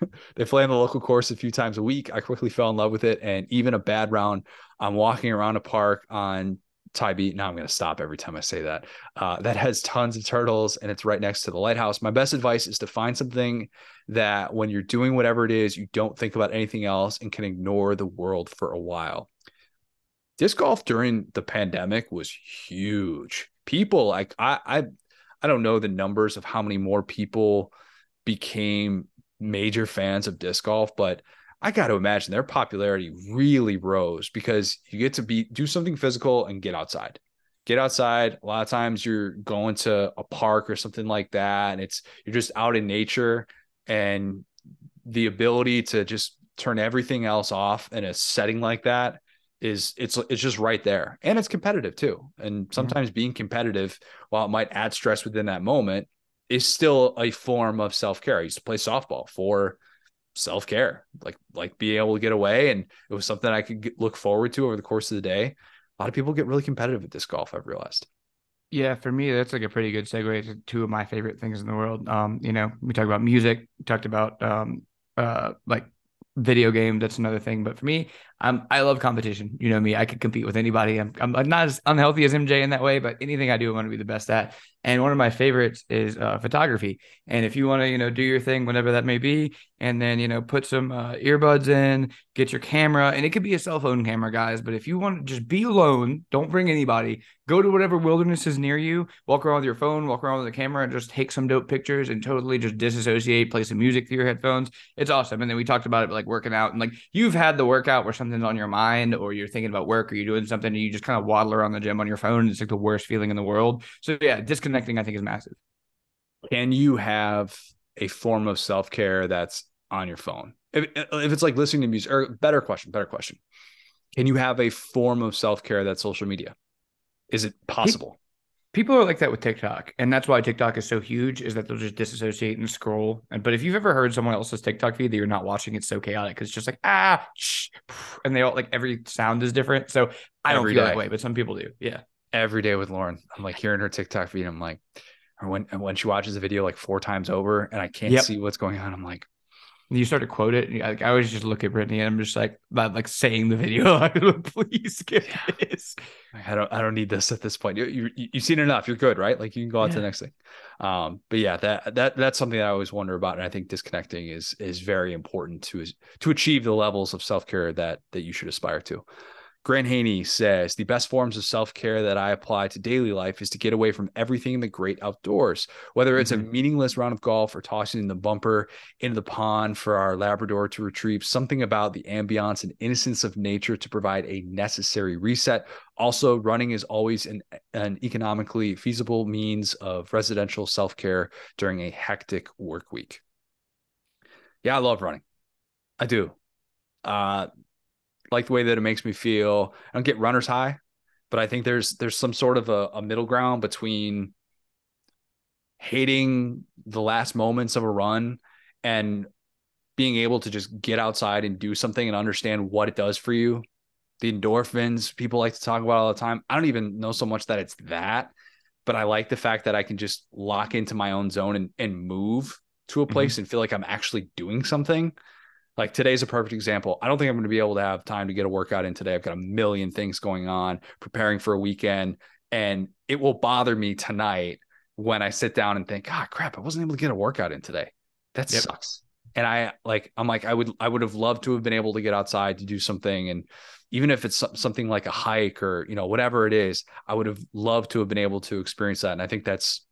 they play on the local course a few times a week. I quickly fell in love with it, and even a bad round, I'm walking around a park on Tybee. Now I'm going to stop every time I say that. Uh, that has tons of turtles and it's right next to the lighthouse. My best advice is to find something that when you're doing whatever it is, you don't think about anything else and can ignore the world for a while. Disc golf during the pandemic was huge. People like I I I don't know the numbers of how many more people became major fans of disc golf, but I got to imagine their popularity really rose because you get to be do something physical and get outside. Get outside. A lot of times you're going to a park or something like that, and it's you're just out in nature, and the ability to just turn everything else off in a setting like that is it's it's just right there, and it's competitive too. And mm-hmm. sometimes being competitive, while it might add stress within that moment, is still a form of self care. I used to play softball for self care, like like being able to get away, and it was something I could get, look forward to over the course of the day. A lot of people get really competitive at disc golf. I've realized. Yeah, for me, that's like a pretty good segue to two of my favorite things in the world. Um, you know, we talked about music, talked about um, uh, like video game. That's another thing. But for me, I'm I love competition. You know me, I could compete with anybody. I'm I'm not as unhealthy as MJ in that way, but anything I do, I want to be the best at. And one of my favorites is uh, photography. And if you want to, you know, do your thing, whatever that may be, and then you know, put some uh, earbuds in, get your camera, and it could be a cell phone camera, guys. But if you want to just be alone, don't bring anybody. Go to whatever wilderness is near you. Walk around with your phone, walk around with a camera, and just take some dope pictures and totally just disassociate. Play some music through your headphones. It's awesome. And then we talked about it like working out and like you've had the workout where something's on your mind or you're thinking about work or you're doing something and you just kind of waddle around the gym on your phone. It's like the worst feeling in the world. So yeah, disconnecting I think, is massive. Can you have a form of self care that's on your phone? If, if it's like listening to music, or better question, better question. Can you have a form of self care that's social media? Is it possible? People are like that with TikTok, and that's why TikTok is so huge. Is that they'll just disassociate and scroll. And but if you've ever heard someone else's TikTok feed that you're not watching, it's so chaotic because it's just like ah, shh, and they all like every sound is different. So I don't feel day. that way, but some people do. Yeah every day with Lauren. I'm like hearing her TikTok feed. I'm like, or when when she watches a video like four times over and I can't yep. see what's going on, I'm like, you start to quote it. Like, I always just look at Brittany and I'm just like, not like saying the video. Like, please skip yeah. this. I don't, I don't need this at this point. You, you, you've seen enough. You're good, right? Like you can go on yeah. to the next thing. Um, but yeah, that, that, that's something that I always wonder about. And I think disconnecting is, is very important to, to achieve the levels of self-care that, that you should aspire to. Grant Haney says the best forms of self care that I apply to daily life is to get away from everything in the great outdoors, whether it's mm-hmm. a meaningless round of golf or tossing the bumper into the pond for our Labrador to retrieve something about the ambiance and innocence of nature to provide a necessary reset. Also, running is always an, an economically feasible means of residential self care during a hectic work week. Yeah, I love running. I do. Uh, like the way that it makes me feel. I don't get runner's high, but I think there's there's some sort of a, a middle ground between hating the last moments of a run and being able to just get outside and do something and understand what it does for you. The endorphins people like to talk about all the time. I don't even know so much that it's that, but I like the fact that I can just lock into my own zone and, and move to a place mm-hmm. and feel like I'm actually doing something. Like today's a perfect example. I don't think I'm going to be able to have time to get a workout in today. I've got a million things going on, preparing for a weekend, and it will bother me tonight when I sit down and think, "Ah, crap, I wasn't able to get a workout in today. That yep. sucks." And I like, I'm like, I would, I would have loved to have been able to get outside to do something, and even if it's something like a hike or you know whatever it is, I would have loved to have been able to experience that. And I think that's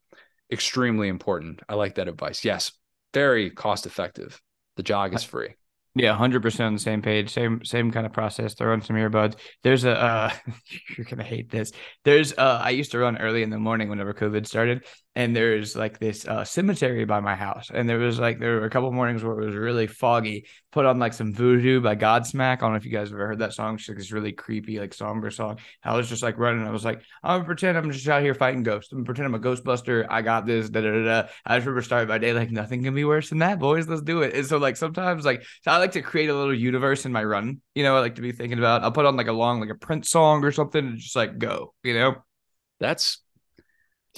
extremely important. I like that advice. Yes, very cost effective. The jog is free. Yeah, hundred percent on the same page, same same kind of process. Throw on some earbuds. There's a uh, you're gonna hate this. There's uh, I used to run early in the morning whenever COVID started, and there's like this uh, cemetery by my house, and there was like there were a couple mornings where it was really foggy. Put on like some Voodoo by Godsmack. I don't know if you guys ever heard that song. It's like this really creepy, like somber song. I was just like running. I was like, I'm gonna pretend I'm just out here fighting ghosts. I'm gonna pretend I'm a Ghostbuster. I got this. Da da da. da. I just remember starting my day like nothing can be worse than that, boys. Let's do it. And so like sometimes like so I like to create a little universe in my run. You know, I like to be thinking about. I'll put on like a long like a Prince song or something and just like go. You know. That's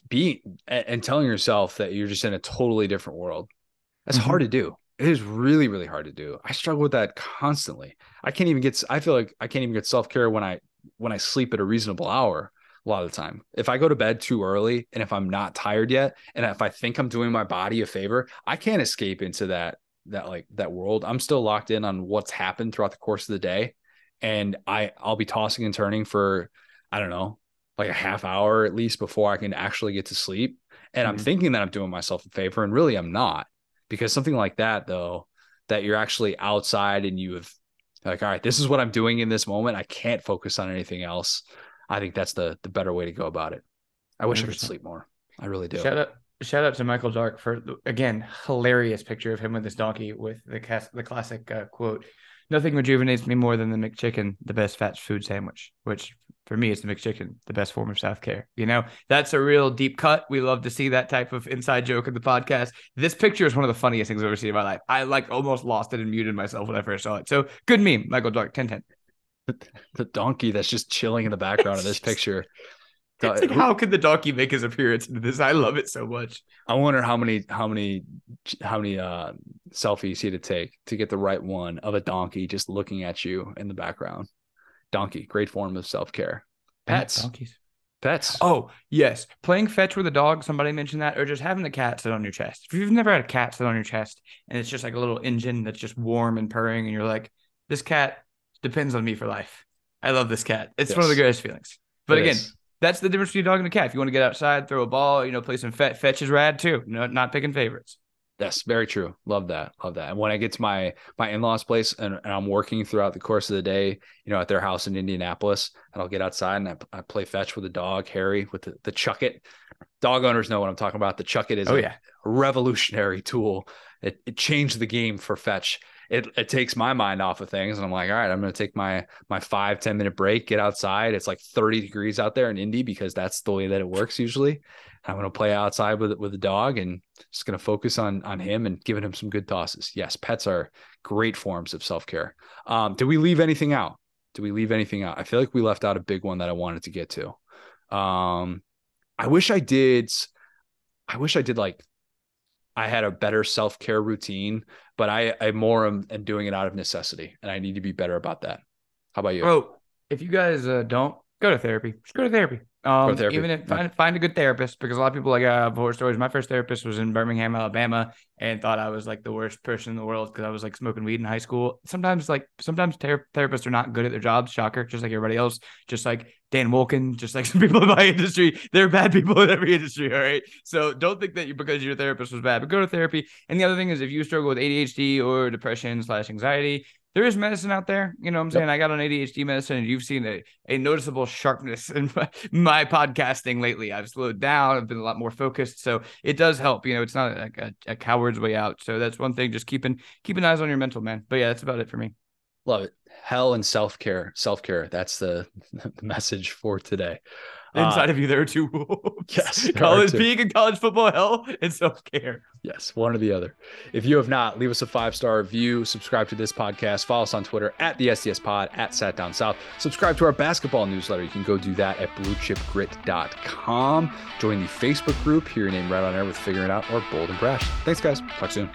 being and telling yourself that you're just in a totally different world. That's Mhm. hard to do. It is really, really hard to do. I struggle with that constantly. I can't even get. I feel like I can't even get self care when I when I sleep at a reasonable hour. A lot of the time, if I go to bed too early and if I'm not tired yet, and if I think I'm doing my body a favor, I can't escape into that that like that world. I'm still locked in on what's happened throughout the course of the day, and I I'll be tossing and turning for I don't know like a half hour at least before I can actually get to sleep. And I'm Mhm. thinking that I'm doing myself a favor, and really I'm not. Because something like that, though, that you're actually outside and you have like, all right, this is what I'm doing in this moment. I can't focus on anything else. I think that's the the better way to go about it. I wish I could sleep more. I really do. Shout out, shout out to Michael Dark for again hilarious picture of him with his donkey with the cas- the classic uh, quote: "Nothing rejuvenates me more than the McChicken, the best fast food sandwich." Which for me it's the McChicken, the best form of self care. You know, that's a real deep cut. We love to see that type of inside joke in the podcast. This picture is one of the funniest things I've ever seen in my life. I like almost lost it and muted myself when I first saw it. So good meme, Michael Dark, 10 10. The donkey that's just chilling in the background of this picture. It's like, how could the donkey make his appearance into this? I love it so much. I wonder how many how many how many uh selfies he had to take to get the right one of a donkey just looking at you in the background. Donkey, great form of self-care. Pets. donkeys. Pets. Oh, yes. Playing fetch with a dog, somebody mentioned that, or just having the cat sit on your chest. If you've never had a cat sit on your chest and it's just like a little engine that's just warm and purring, and you're like, this cat depends on me for life. I love this cat. It's one of the greatest feelings. But It again, is. that's the difference between a dog and a cat. If you want to get outside, throw a ball, you know, play some fet- fetch is rad too. No, not picking favorites. Yes, very true. Love that. Love that. And when I get to my my in-laws place and, and I'm working throughout the course of the day, you know, at their house in Indianapolis, and I'll get outside and I, I play fetch with the dog, Harry, with the, the chuck it. Dog owners know what I'm talking about. The chuck it is Oh a yeah. revolutionary tool. It, it changed the game for fetch. It, it takes my mind off of things, and I'm like, all right, I'm going to take my my five ten minute break, get outside. It's like 30 degrees out there in Indy because that's the way that it works usually. I'm going to play outside with with the dog and just going to focus on on him and giving him some good tosses. Yes, pets are great forms of self care. Um, did we leave anything out? Did we leave anything out? I feel like we left out a big one that I wanted to get to. Um, I wish I did. I wish I did like I had a better self care routine, but I I more am, am doing it out of necessity, and I need to be better about that. How about you? Bro, if you guys uh, don't go to therapy, just go to therapy. Um, even if find find a good therapist because a lot of people like I have horror stories. My first therapist was in Birmingham, Alabama, and thought I was like the worst person in the world because I was like smoking weed in high school. Sometimes like sometimes ther- therapists are not good at their jobs. Shocker, just like everybody else. Just like Dan Wolken, just like some people in my industry, they're bad people in every industry. All right, so don't think that you because your therapist was bad, but go to therapy. And the other thing is, if you struggle with ADHD or depression slash anxiety, there is medicine out there. You know what I'm saying? I got on ADHD medicine and you've seen a, a noticeable sharpness in my, my podcasting lately. I've slowed down. I've been a lot more focused. So it does help. You know, it's not like a, a coward's way out. So that's one thing. Just keeping keeping eyes on your mental, man. But yeah, that's about it for me. Love it. Hell and self care. Self care. That's the, the message for today. Inside Uh, of you, there are two wolves. Yes, college being in college football hell and self care. Yes, one or the other. If you have not, leave us a five star review, subscribe to this podcast, follow us on Twitter at the SDS Pod, at Sat Down South. Subscribe to our basketball newsletter. You can go do that at bluechipgrit.com. Join the Facebook group, hear your name right on air with Figuring It Out or Bold and Brash. Thanks, guys. Talk soon.